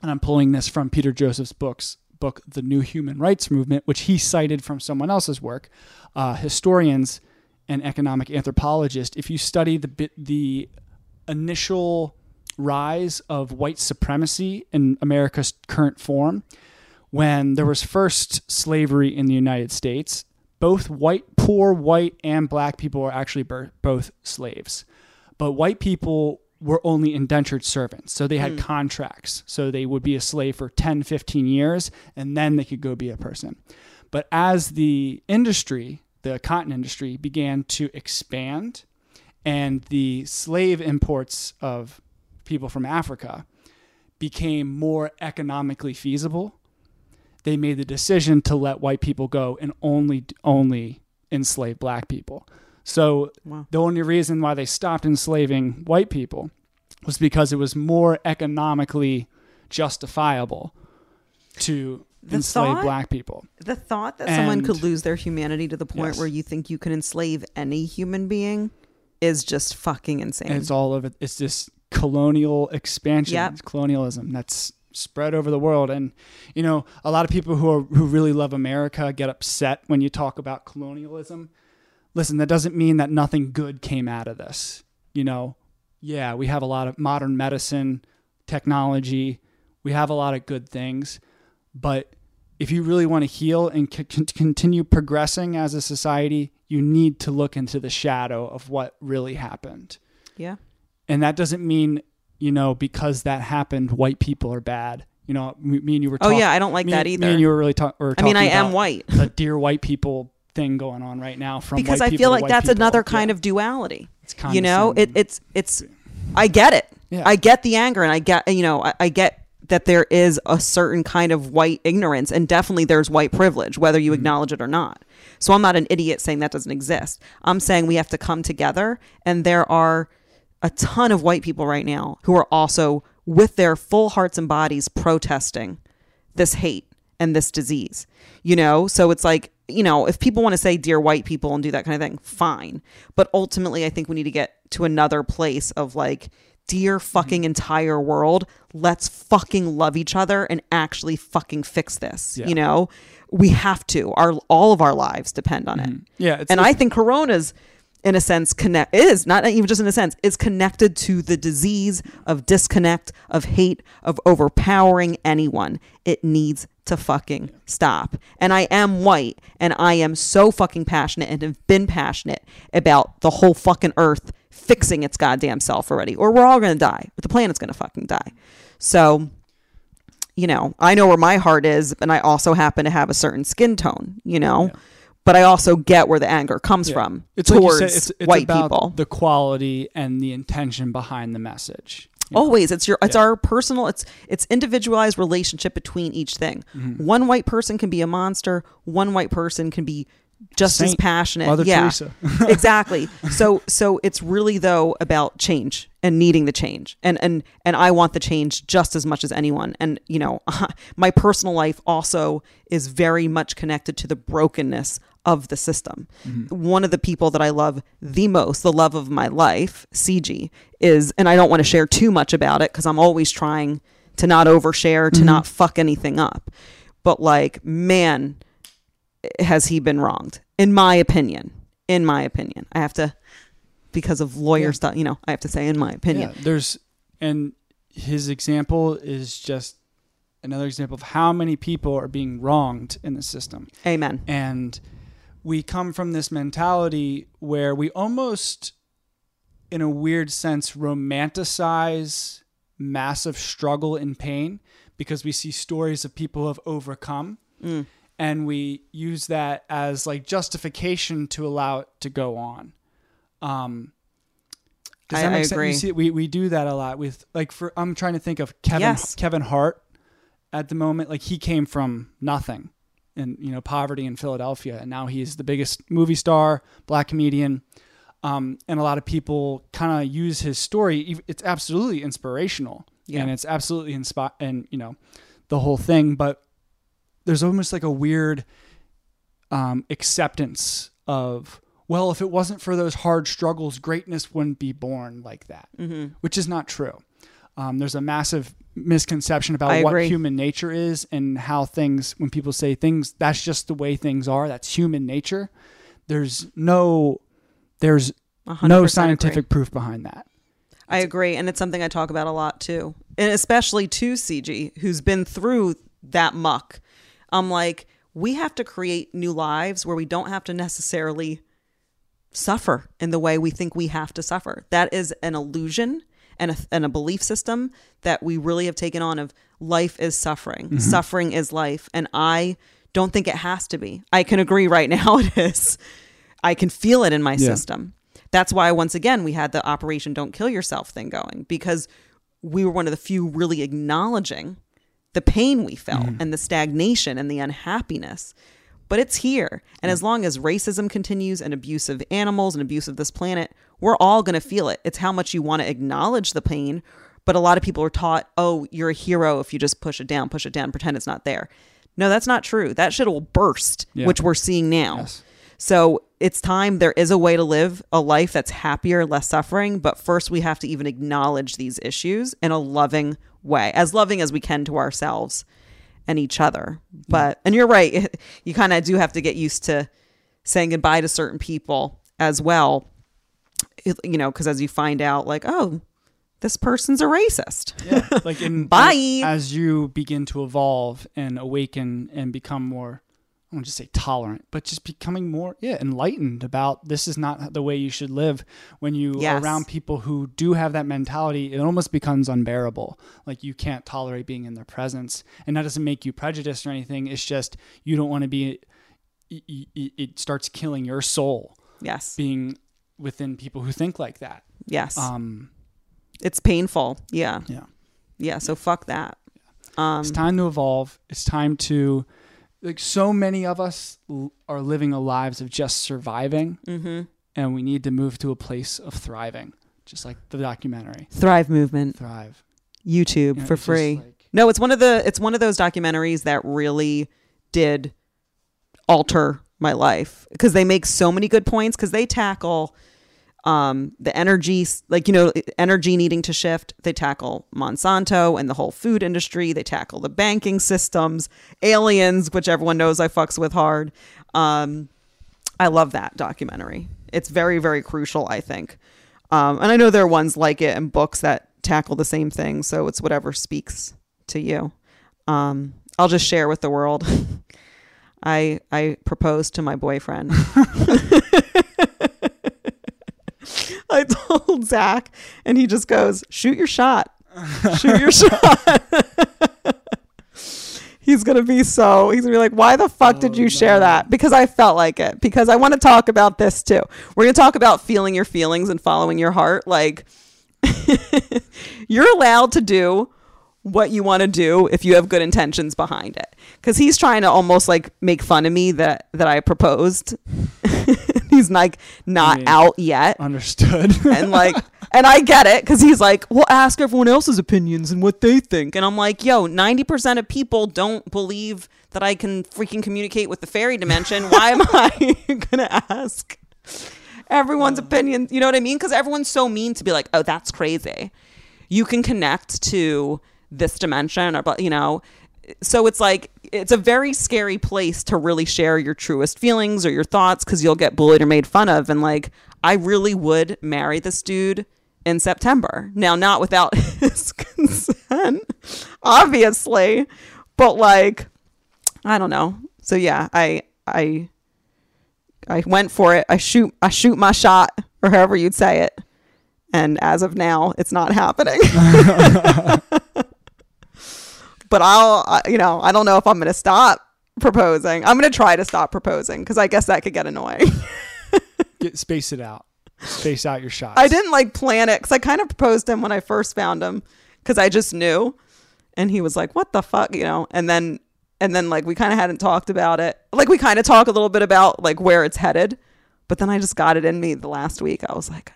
Speaker 2: and I'm pulling this from Peter Joseph's books book, The New Human Rights Movement, which he cited from someone else's work. Uh, historians and economic anthropologists, if you study the bit the initial rise of white supremacy in America's current form, when there was first slavery in the United States, both white, poor white, and black people were actually both slaves. But white people were only indentured servants. So they had hmm. contracts. So they would be a slave for 10, 15 years, and then they could go be a person. But as the industry, the cotton industry, began to expand and the slave imports of people from Africa became more economically feasible, they made the decision to let white people go and only only enslave black people. So
Speaker 1: Wow.
Speaker 2: the only reason why they stopped enslaving white people was because it was more economically justifiable to
Speaker 1: The
Speaker 2: enslave
Speaker 1: thought-
Speaker 2: black people.
Speaker 1: The thought that someone could lose their humanity to the point
Speaker 2: Yes.
Speaker 1: where you think you can enslave any human being is just fucking insane.
Speaker 2: And it's all of it. it's this colonial expansion,
Speaker 1: Yep.
Speaker 2: colonialism that's spread over the world. And you know, a lot of people who are who really love America get upset when you talk about colonialism. Listen, that doesn't mean that nothing good came out of this. You know, yeah, we have a lot of modern medicine, technology, we have a lot of good things, but if you really want to heal and c- continue progressing as a society, you need to look into the shadow of what really happened.
Speaker 1: yeah.
Speaker 2: And that doesn't mean, you know, because that happened, white people are bad. You know, me, me and you were
Speaker 1: Oh yeah, I don't like
Speaker 2: me,
Speaker 1: that
Speaker 2: Me
Speaker 1: either.
Speaker 2: and you were really talk- were
Speaker 1: I mean, I am white
Speaker 2: the dear white people thing going on right now from
Speaker 1: because I feel like that's
Speaker 2: people.
Speaker 1: another kind
Speaker 2: Yeah.
Speaker 1: of duality.
Speaker 2: It's
Speaker 1: You know, it, it's it's. I get it.
Speaker 2: Yeah.
Speaker 1: I get the anger, and I get you know I, I get that there is a certain kind of white ignorance, and definitely there's white privilege, whether you
Speaker 2: Mm-hmm.
Speaker 1: acknowledge it or not. So I'm not an idiot saying that doesn't exist. I'm saying we have to come together, and there are a ton of white people right now who are also with their full hearts and bodies protesting this hate and this disease. You know, so it's like, you know, if people want to say dear white people and do that kind of thing, fine. But ultimately, I think we need to get to another place of like, dear mm-hmm. fucking entire world, let's fucking love each other and actually fucking fix this.
Speaker 2: Yeah.
Speaker 1: You know, we have to. Our all of our lives depend on it.
Speaker 2: Mm-hmm. yeah,
Speaker 1: And I think corona's in a sense connect is not even just in a sense is connected to the disease of disconnect of hate of overpowering anyone. It needs to fucking stop. And i am white and i am so fucking passionate and have been passionate about the whole fucking earth fixing its goddamn self already or we're all gonna die but the planet's gonna fucking die. So you know i know where my heart is and i also happen to have a certain skin tone you know?
Speaker 2: Yeah.
Speaker 1: But I also get where the anger comes
Speaker 2: Yeah.
Speaker 1: from
Speaker 2: it's like
Speaker 1: towards
Speaker 2: said, it's, it's
Speaker 1: white
Speaker 2: about
Speaker 1: people.
Speaker 2: the quality and the intention behind the message. you know?
Speaker 1: Always, it's your it's
Speaker 2: Yeah.
Speaker 1: our personal it's it's individualized relationship between each thing.
Speaker 2: Mm-hmm.
Speaker 1: One white person can be a monster. One white person can be just as passionate.
Speaker 2: Mother
Speaker 1: yeah,
Speaker 2: Teresa.
Speaker 1: exactly. So so it's really though about change and needing the change, and and and I want the change just as much as anyone. And you know, my personal life also is very much connected to the brokenness of the system. Mm-hmm. One of the people that I love the most, the love of my life, CG, is, and I don't want to share too much about it because I'm always trying to not overshare, to not mm-hmm. fuck anything up. But like, man, has he been wronged? In my opinion. In my opinion. I have to because of lawyer
Speaker 2: Yeah.
Speaker 1: stuff, you know, I have to say in my opinion.
Speaker 2: Yeah, there's and his example is just another example of how many people are being wronged in the system.
Speaker 1: Amen.
Speaker 2: And we come from this mentality where we almost in a weird sense, romanticize massive struggle and pain because we see stories of people who have overcome.
Speaker 1: Mm.
Speaker 2: And we use that as like justification to allow it to go on. Um, does
Speaker 1: I-
Speaker 2: that make
Speaker 1: I
Speaker 2: sense?
Speaker 1: agree.
Speaker 2: See, we, we do that a lot with like for I'm trying to think of Kevin
Speaker 1: Yes.
Speaker 2: Kevin Hart at the moment. Like he came from nothing and you know poverty in Philadelphia, and now he's the biggest movie star, black comedian. Um, and a lot of people kind of use his story. It's absolutely inspirational,
Speaker 1: Yeah.
Speaker 2: and it's absolutely inspi- and you know the whole thing. But there's almost like a weird um, acceptance of well, if it wasn't for those hard struggles, greatness wouldn't be born like that,
Speaker 1: Mm-hmm.
Speaker 2: which is not true. Um, there's a massive misconception about what human nature is and how things, when people say things, that's just the way things are, that's human nature. There's no, there's no scientific proof behind that.
Speaker 1: I agree. And it's something I talk about a lot too. And especially to CG, who's been through that muck. I'm like, we have to create new lives where we don't have to necessarily suffer in the way we think we have to suffer. That is an illusion and a, and a belief system that we really have taken on of life is suffering. Mm-hmm. Suffering is life. And I don't think it has to be. I can agree right now it is. I can feel it in my
Speaker 2: Yeah.
Speaker 1: system. That's why once again we had the Operation Don't Kill Yourself thing going because we were one of the few really acknowledging the pain we felt mm-hmm. and the stagnation and the unhappiness. But it's here. And as long as racism continues and abuse of animals and abuse of this planet, we're all going to feel it. It's how much you want to acknowledge the pain. But a lot of people are taught, oh, you're a hero if you just push it down, push it down, pretend it's not there. No, that's not true. That shit will burst,
Speaker 2: Yeah.
Speaker 1: which we're seeing now.
Speaker 2: Yes.
Speaker 1: So it's time. There is a way to live a life that's happier, less suffering. But first, we have to even acknowledge these issues in a loving way, as loving as we can to ourselves and each other. But, and you're right, you kind of do have to get used to saying goodbye to certain people as well, you know, because as you find out, like, oh, this person's a racist.
Speaker 2: Yeah. Like in
Speaker 1: Bye.
Speaker 2: as you begin to evolve and awaken and become more I won't just say tolerant, but just becoming more yeah, enlightened about this is not the way you should live. When you
Speaker 1: Yes.
Speaker 2: are around people who do have that mentality, it almost becomes unbearable. Like you can't tolerate being in their presence. And that doesn't make you prejudiced or anything. It's just you don't want to be it, it starts killing your soul
Speaker 1: Yes.
Speaker 2: being within people who think like that.
Speaker 1: Yes.
Speaker 2: Um
Speaker 1: it's painful. Yeah.
Speaker 2: yeah.
Speaker 1: Yeah. So fuck that. Um,
Speaker 2: It's time to evolve. It's time to like so many of us l- are living a lives of just surviving
Speaker 1: mhm.
Speaker 2: and we need to move to a place of thriving. Just like the documentary.
Speaker 1: Thrive Movement.
Speaker 2: Thrive.
Speaker 1: YouTube
Speaker 2: You know,
Speaker 1: for free.
Speaker 2: like-
Speaker 1: No, it's one of the it's one of those documentaries that really did alter my life because they make so many good points because they tackle um the energy like you know energy needing to shift they tackle monsanto and the whole food industry. They tackle the banking systems aliens which everyone knows i fucks with hard. Um i love that documentary. It's very very crucial i think. Um and i know there are ones like it and books that tackle the same thing so it's whatever speaks to you. Um i'll just share with the world. I i proposed to my boyfriend I told Zach, and he just goes, "Shoot your shot, shoot your shot." he's gonna be so. He's gonna be like, "Why the fuck did you share oh, that?" Because I felt like it. Because I want to talk about this too. We're gonna talk about feeling your feelings and following your heart. Like, you're allowed to do what you want to do if you have good intentions behind it. Because he's trying to almost like make fun of me that that I proposed. he's like not
Speaker 2: mean-
Speaker 1: out yet.
Speaker 2: Understood.
Speaker 1: and like and i get it because he's like well ask everyone else's opinions and what they think. And i'm like yo 90% of people don't believe that i can freaking communicate with the fairy dimension. Why am i gonna ask everyone's opinion? You know what i mean? Because everyone's so mean to be like oh that's crazy. You can connect to this dimension or but you know so it's like it's a very scary place to really share your truest feelings or your thoughts because you'll get bullied or made fun of. And like i really would marry this dude in september. Now not without his consent obviously but like i don't know. So yeah i i i went for it. I shoot i shoot my shot or however you'd say it. And as of now, it's not happening. but I'll, I- you know, I don't know if I'm going to stop proposing. I'm going to try to stop proposing because I guess that could get annoying.
Speaker 2: Get space it out. Space out your shots.
Speaker 1: I didn't like plan it because I kind of proposed him when I first found him because I just knew. And he was like, what the fuck, you know? And then, and then like we kind of hadn't talked about it. Like we kind of talk a little bit about like where it's headed. But then I just got it in me the last week. I was like,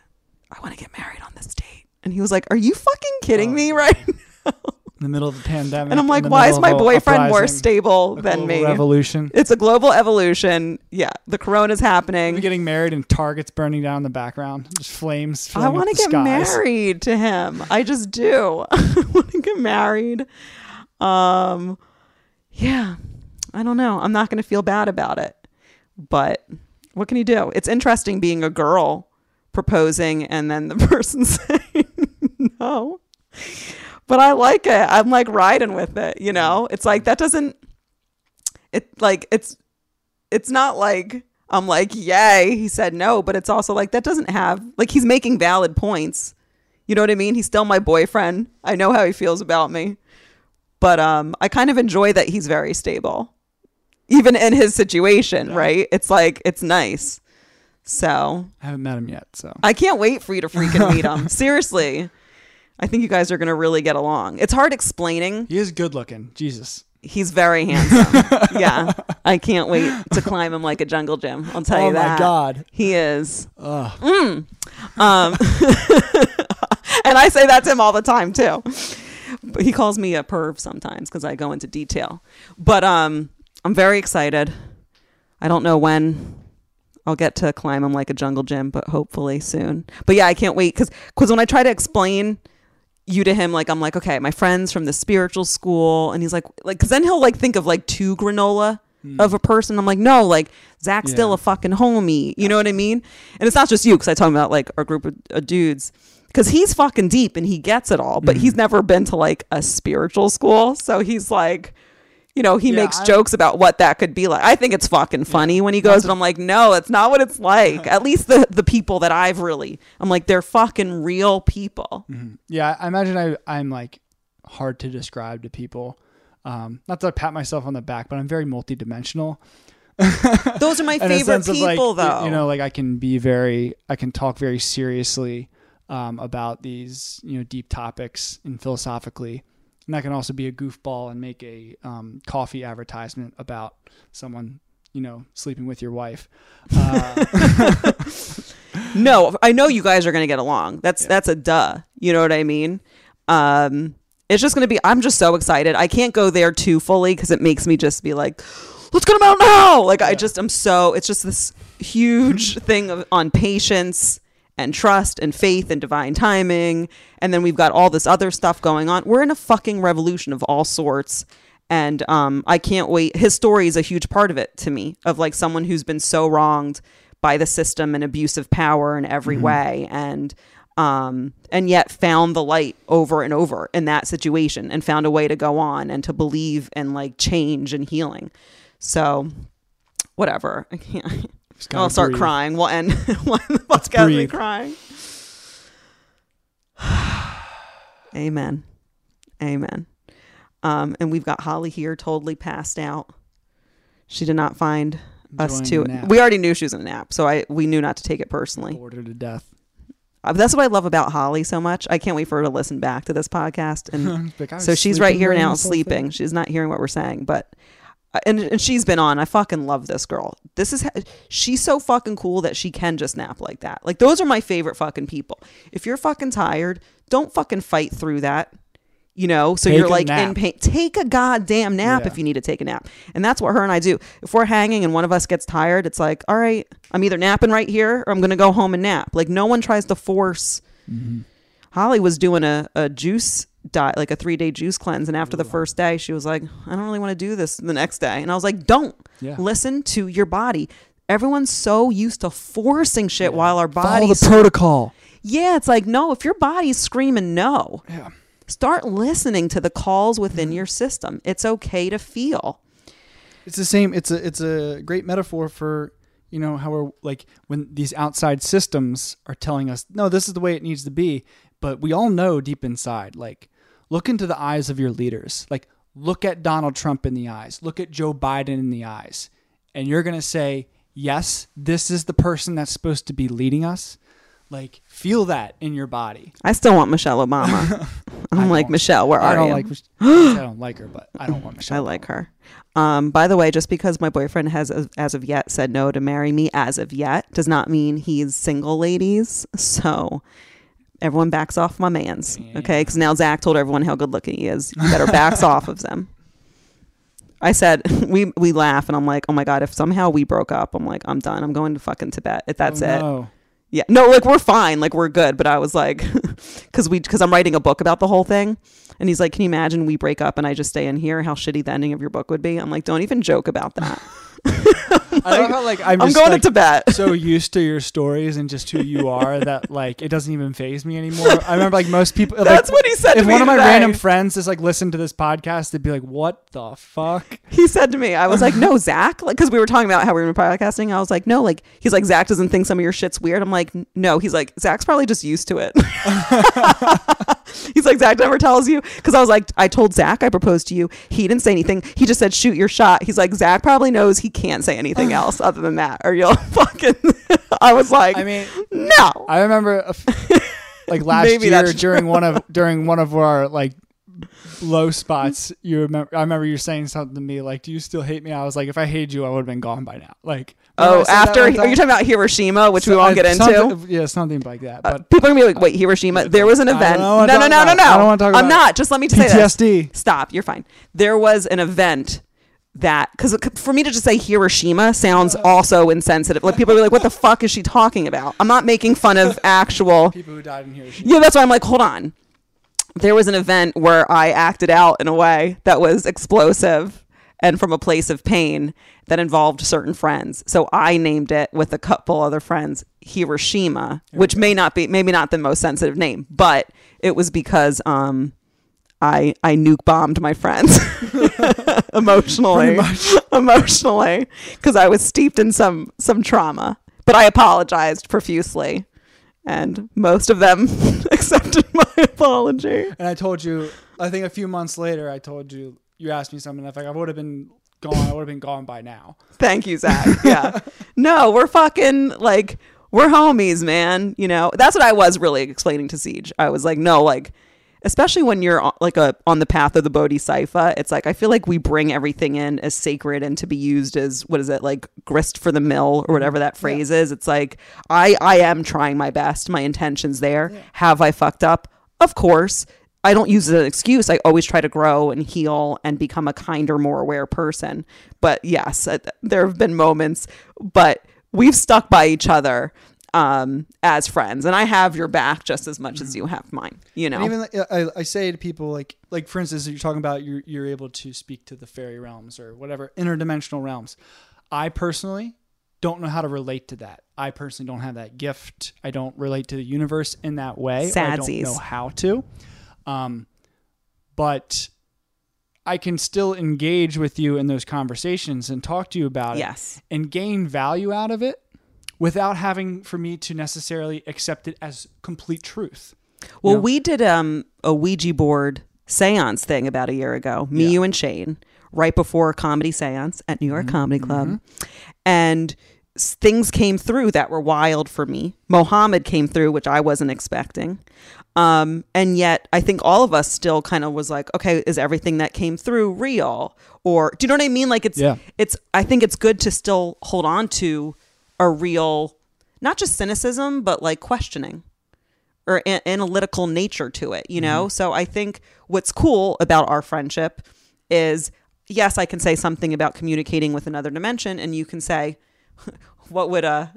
Speaker 1: I want to get married on this date. And he was like, Are you fucking kidding
Speaker 2: Oh.
Speaker 1: me right now?
Speaker 2: In the middle of the pandemic.
Speaker 1: And I'm like, Why is my boyfriend more stable
Speaker 2: a
Speaker 1: than
Speaker 2: global
Speaker 1: me?
Speaker 2: Revolution.
Speaker 1: It's a global evolution. Yeah. The corona's
Speaker 2: We're
Speaker 1: happening.
Speaker 2: getting married and targets burning down in the background. Just flames.
Speaker 1: I want to get
Speaker 2: skies.
Speaker 1: married to him. I just do. I want to get married. Um, yeah. I don't know. I'm not going to feel bad about it. But what can you do? It's interesting being a girl proposing and then the person saying no. But I like it. I'm like riding with it, you know? It's like that doesn't it like it's it's not like I'm like, yay, he said no, but it's also like that doesn't have like he's making valid points. You know what I mean? He's still my boyfriend. I know how he feels about me. But um I kind of enjoy that he's very stable. Even in his situation, right? It's like it's nice. So,
Speaker 2: I haven't met him yet, so
Speaker 1: I can't wait for you to freaking meet him. Seriously. I think you guys are going to really get along. It's hard explaining.
Speaker 2: he is good looking. Jesus.
Speaker 1: He's very handsome. yeah. I can't wait to climb him like a jungle gym. I'll tell
Speaker 2: oh
Speaker 1: you that.
Speaker 2: Oh my god.
Speaker 1: He is.
Speaker 2: Ugh.
Speaker 1: Um, and I say that to him all the time too. But he calls me a perv sometimes because I go into detail. But um, I'm very excited. I don't know when I'll get to climb him like a jungle gym, but hopefully soon. But yeah, I can't wait because because when I try to explain you to him, like I'm like, okay, my friends from the spiritual school, and he's like, like, because then he'll like think of like two granola of a person. I'm like, no, like Zach's still a fucking homie. You know what I mean? And it's not just you because I talk about like our group of uh, dudes because he's fucking deep and he gets it all, but he's never been to like a spiritual school, so he's like. You know, he
Speaker 2: Yeah,
Speaker 1: makes
Speaker 2: I-
Speaker 1: jokes about what that could be like. I think it's fucking funny when he goes, but I'm like, no, it's not what it's like. At least the the people that I've really, I'm like, they're fucking real people.
Speaker 2: Yeah, I imagine I I'm like hard to describe to people. Um, not that I pat myself on the back, but I'm very multidimensional.
Speaker 1: Those are my favorite
Speaker 2: of, like,
Speaker 1: people, though.
Speaker 2: You know, like I can be very, I can talk very seriously um, about these, you know, deep topics and philosophically. And I can also be a goofball and make a um, coffee advertisement about someone, you know, sleeping with your wife. Uh,
Speaker 1: No, I know you guys are going to get along. That's
Speaker 2: Yeah.
Speaker 1: that's a duh. You know what I mean? Um, it's just going to be. I'm just so excited. I can't go there too fully because it makes me just be like, let's get him out now. Like I
Speaker 2: Yeah.
Speaker 1: just am so. It's just this huge thing of, on patience and trust and faith and divine timing. And then we've got all this other stuff going on. We're in a fucking revolution of all sorts. And um, I can't wait. His story is a huge part of it to me, of like someone who's been so wronged by the system and abuse of power in every way, and um, and yet found the light over and over in that situation, and found a way to go on and to believe in like change and healing. So, whatever. I can't. I'll start
Speaker 2: breathe.
Speaker 1: crying. We'll end. we'll end the podcast me crying. Amen. Amen. Um, and we've got Holly here, totally passed out. She did not find us
Speaker 2: Enjoying
Speaker 1: too.
Speaker 2: the.
Speaker 1: We already knew she was in a nap, so I we knew not to take it personally.
Speaker 2: bored her to death.
Speaker 1: Uh, that's what I love about Holly so much. I can't wait for her to listen back to this podcast and
Speaker 2: Like,
Speaker 1: so she's right here now sleeping.
Speaker 2: thing.
Speaker 1: She's not hearing what we're saying, but and and she's been on. I fucking love this girl. This is she's so fucking cool that she can just nap like that. Like those are my favorite fucking people. If you're fucking tired, don't fucking fight through that. You know, so
Speaker 2: Take
Speaker 1: you're like in pain. Take a goddamn nap
Speaker 2: Yeah.
Speaker 1: if you need to take a nap. And that's what her and I do. If we're hanging and one of us gets tired, it's like, all right, I'm either napping right here or I'm going to go home and nap. Like no one tries to force
Speaker 2: Mm-hmm.
Speaker 1: Holly was doing a, a juice diet, like a three day juice cleanse. And after the first day, she was like, I don't really want to do this the next day. And I was like, don't
Speaker 2: Yeah.
Speaker 1: listen to your body. Everyone's so used to forcing shit while our
Speaker 2: Follow
Speaker 1: bodies.
Speaker 2: the protocol.
Speaker 1: yeah, it's like, no, if your body's screaming no,
Speaker 2: Yeah.
Speaker 1: start listening to the calls within mm-hmm. your system. It's okay to feel.
Speaker 2: It's the same. It's a it's a great metaphor for you know, how we're like when these outside systems are telling us, no, this is the way it needs to be. But we all know deep inside, like, look into the eyes of your leaders. Like, look at Donald Trump in the eyes, look at Joe Biden in the eyes, and you're going to say, yes, this is the person that's supposed to be leading us. Like, feel that in your body.
Speaker 1: I still want Michelle Obama. I'm like Michelle. Where are
Speaker 2: I don't
Speaker 1: you?
Speaker 2: like. I don't like her, but I don't want Michelle.
Speaker 1: I like her. Um, by the way, just because my boyfriend has, as, as of yet, said no to marry me as of yet, does not mean he's single, ladies. So everyone backs off my man's, okay? Because now Zach told everyone how good looking he is. You better backs off of them. I said we we laugh, and I'm like, oh my god, if somehow we broke up, I'm like, I'm done. I'm going to fucking Tibet. If that's
Speaker 2: Oh,
Speaker 1: it.
Speaker 2: no.
Speaker 1: Yeah, no, like we're fine, like we're good. But I was like, because we, because I'm writing a book about the whole thing, and he's like, can you imagine we break up and I just stay in here? How shitty the ending of your book would be. I'm like, don't even joke about that.
Speaker 2: I love how like I'm,
Speaker 1: I'm
Speaker 2: just,
Speaker 1: going
Speaker 2: like,
Speaker 1: to Tibet.
Speaker 2: so used to your stories and just who you are that like it doesn't even phase me anymore. I remember like most people. like,
Speaker 1: That's what he said.
Speaker 2: if
Speaker 1: to me
Speaker 2: one of my
Speaker 1: today.
Speaker 2: random friends just like listened to this podcast, they'd be like, "What the fuck?"
Speaker 1: he said to me, I was like, no, Zach, like, because we were talking about how we were podcasting. I was like, no, like, he's like, Zach doesn't think some of your shit's weird. I'm like, no, he's like, Zach's probably just used to it. he's like, Zach never tells you. Because I was like, I told Zach I proposed to you. He didn't say anything. He just said, shoot your shot. He's like, Zach probably knows he can't say anything else other than that, or you'll fucking. I was like,
Speaker 2: I mean,
Speaker 1: no.
Speaker 2: I remember a f- like last
Speaker 1: Maybe
Speaker 2: year during one of during one of our like low spots. You remember? I remember you saying something to me like, "Do you still hate me?" I was like, "If I hated you, I would have been gone by now." Like,
Speaker 1: Oh, after are you talking about Hiroshima, which we won't get
Speaker 2: uh,
Speaker 1: into?
Speaker 2: yeah, something like that.
Speaker 1: Uh,
Speaker 2: But
Speaker 1: people are gonna be like, "Wait, Hiroshima? There was an event." No, no, no, no, no.
Speaker 2: I don't wanna talk
Speaker 1: I'm not. Just let me say this.
Speaker 2: PTSD.
Speaker 1: Stop. You're fine. There was an event that because for me to just say Hiroshima sounds also insensitive. Like people are like, "What the fuck is she talking about?" I'm not making fun of actual.
Speaker 2: People who died in Hiroshima.
Speaker 1: Yeah, that's why I'm like, hold on. There was an event where I acted out in a way that was explosive and from a place of pain that involved certain friends. So I named it with a couple other friends Hiroshima, which may not be maybe not the most sensitive name, but it was because um I I nuke bombed my friends emotionally, emotionally, because I was steeped in some some trauma. But I apologized profusely, and most of them accepted my apology.
Speaker 2: And I told you, I think a few months later, I told you, you asked me something. I think I would have been gone. I would have been gone by now.
Speaker 1: Thank you, Zach. Yeah, no, we're fucking like we're homies, man. You know, that's what I was really explaining to Siege. I was like, no, like. Especially when you're on, like a on the path of the Bodhisattva, it's like I feel like we bring everything in as sacred and to be used as what is it like grist for the mill or mm-hmm. whatever that phrase is. It's like I I am trying my best. My intentions there. Have I fucked up? Of course. I don't use it as an excuse. I always try to grow and heal and become a kinder, more aware person. But yes, uh, there have been moments, but we've stuck by each other um, as friends, and I have your back just as much as you have mine. You know,
Speaker 2: And even like, I, I say to people like like for instance, you're talking about you're you're able to speak to the fairy realms or whatever interdimensional realms. I personally don't know how to relate to that. I personally don't have that gift. I don't relate to the universe in that way. Or I don't know how to. Um, but I can still engage with you in those conversations and talk to you about it and gain value out of it without having for me to necessarily accept it as complete truth.
Speaker 1: Well,
Speaker 2: Yeah.
Speaker 1: we did um, a Ouija board seance thing about a year ago, me,
Speaker 2: Yeah.
Speaker 1: you, and Shane, right before a comedy seance at New
Speaker 2: Mm-hmm.
Speaker 1: York Comedy Club. And things came through that were wild for me. Mohammed came through, which I wasn't expecting. Um, and yet, I think all of us still kind of was like, okay, is everything that came through real? Or do you know what I mean? Like it's,
Speaker 2: Yeah.
Speaker 1: it's. I think it's good to still hold on to a real, not just cynicism, but like questioning or a- analytical nature to it, you know? So I think what's cool about our friendship is yes, I can say something about communicating with another dimension and you can say what would uh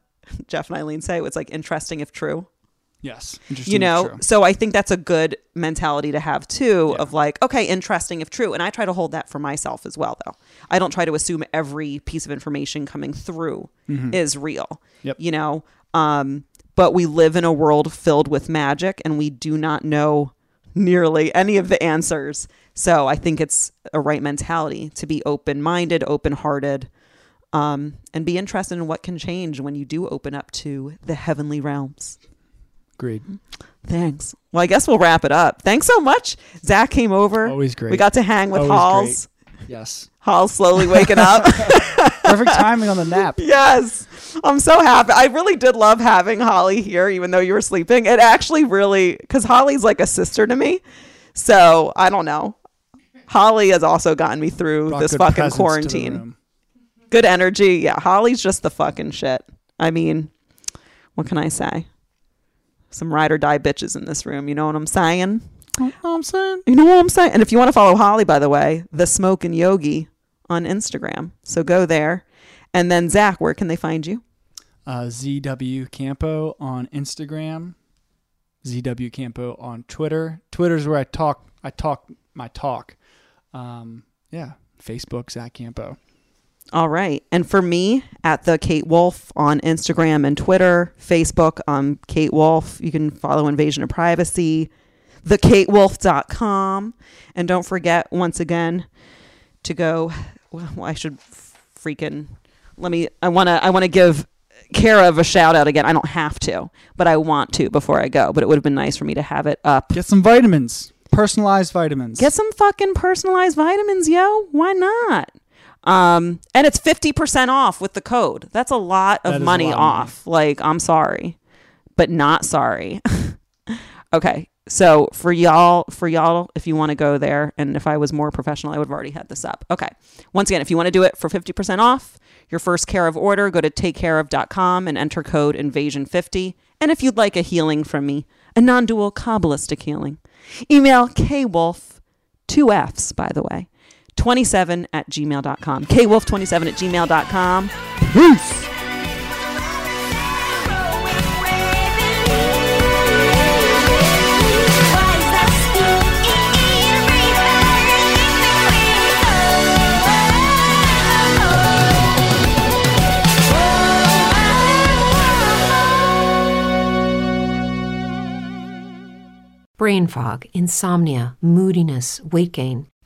Speaker 1: Jeff and Eileen say? It's like interesting if true.
Speaker 2: Yes. Interesting.
Speaker 1: You know,
Speaker 2: True.
Speaker 1: so I think that's a good mentality to have too
Speaker 2: Yeah.
Speaker 1: of like, okay, interesting if true. And I try to hold that for myself as well though. I don't try to assume every piece of information coming through is real.
Speaker 2: Mm-hmm. Yep.
Speaker 1: You know, um but we live in a world filled with magic and we do not know nearly any of the answers. So I think it's a right mentality to be open-minded, open-hearted, um, and be interested in what can change when you do open up to the heavenly realms.
Speaker 2: Agreed.
Speaker 1: Thanks. Well, I guess we'll wrap it up. Thanks so much. Zach came over.
Speaker 2: Always great.
Speaker 1: We got to hang with
Speaker 2: Always
Speaker 1: Halls.
Speaker 2: yes.
Speaker 1: Halls slowly waking up.
Speaker 2: Perfect timing on the nap.
Speaker 1: yes. I'm so happy. I really did love having Holly here, even though you were sleeping. It actually really, because Holly's like a sister to me. So I don't know. Holly has also gotten me through
Speaker 2: Brought
Speaker 1: this fucking
Speaker 2: presence to the
Speaker 1: quarantine. Good energy. Yeah. Holly's just the fucking shit. I mean, what can I say? Some ride or die bitches in this room. You know what I'm saying?
Speaker 2: You know what I'm saying?
Speaker 1: You know what I'm saying? And if you want to follow Holly, by the way, the Smoke and Yogi on Instagram. So go there. And then Zach, where can they find you?
Speaker 2: Uh, ZW Campo on Instagram. ZW Campo on Twitter. Twitter's where I talk. I talk my talk. Um, yeah. Facebook Zach Campo.
Speaker 1: All right. And for me, at the Kate Wolf on Instagram and Twitter, Facebook, um, Kate Wolf. You can follow Invasion of Privacy, thekatewolf.com. And don't forget, once again, to go. Well, I should freaking let me. I want to. I want to give Kara a shout out again. I don't have to, but I want to before I go. But it would have been nice for me to have it up.
Speaker 2: Get some vitamins. Personalized vitamins.
Speaker 1: Get some fucking personalized vitamins, yo. Why not? Um, and it's 50% off with the code. That's a lot of
Speaker 2: That
Speaker 1: money
Speaker 2: lot of money.
Speaker 1: off. Like, I'm sorry, but not sorry. okay. So for y'all, for y'all, if you want to go there, and if I was more professional, I would have already had this up. Okay. Once again, if you want to do it for 50% off your first care of order, go to takecareof.com and enter code invasion50. And if you'd like a healing from me, a non-dual Kabbalistic healing, email kwolf, two F's, by the way, 27 at gmail.com. kwolf27 at gmail.com. Peace.
Speaker 3: Brain fog, insomnia, moodiness, weight gain.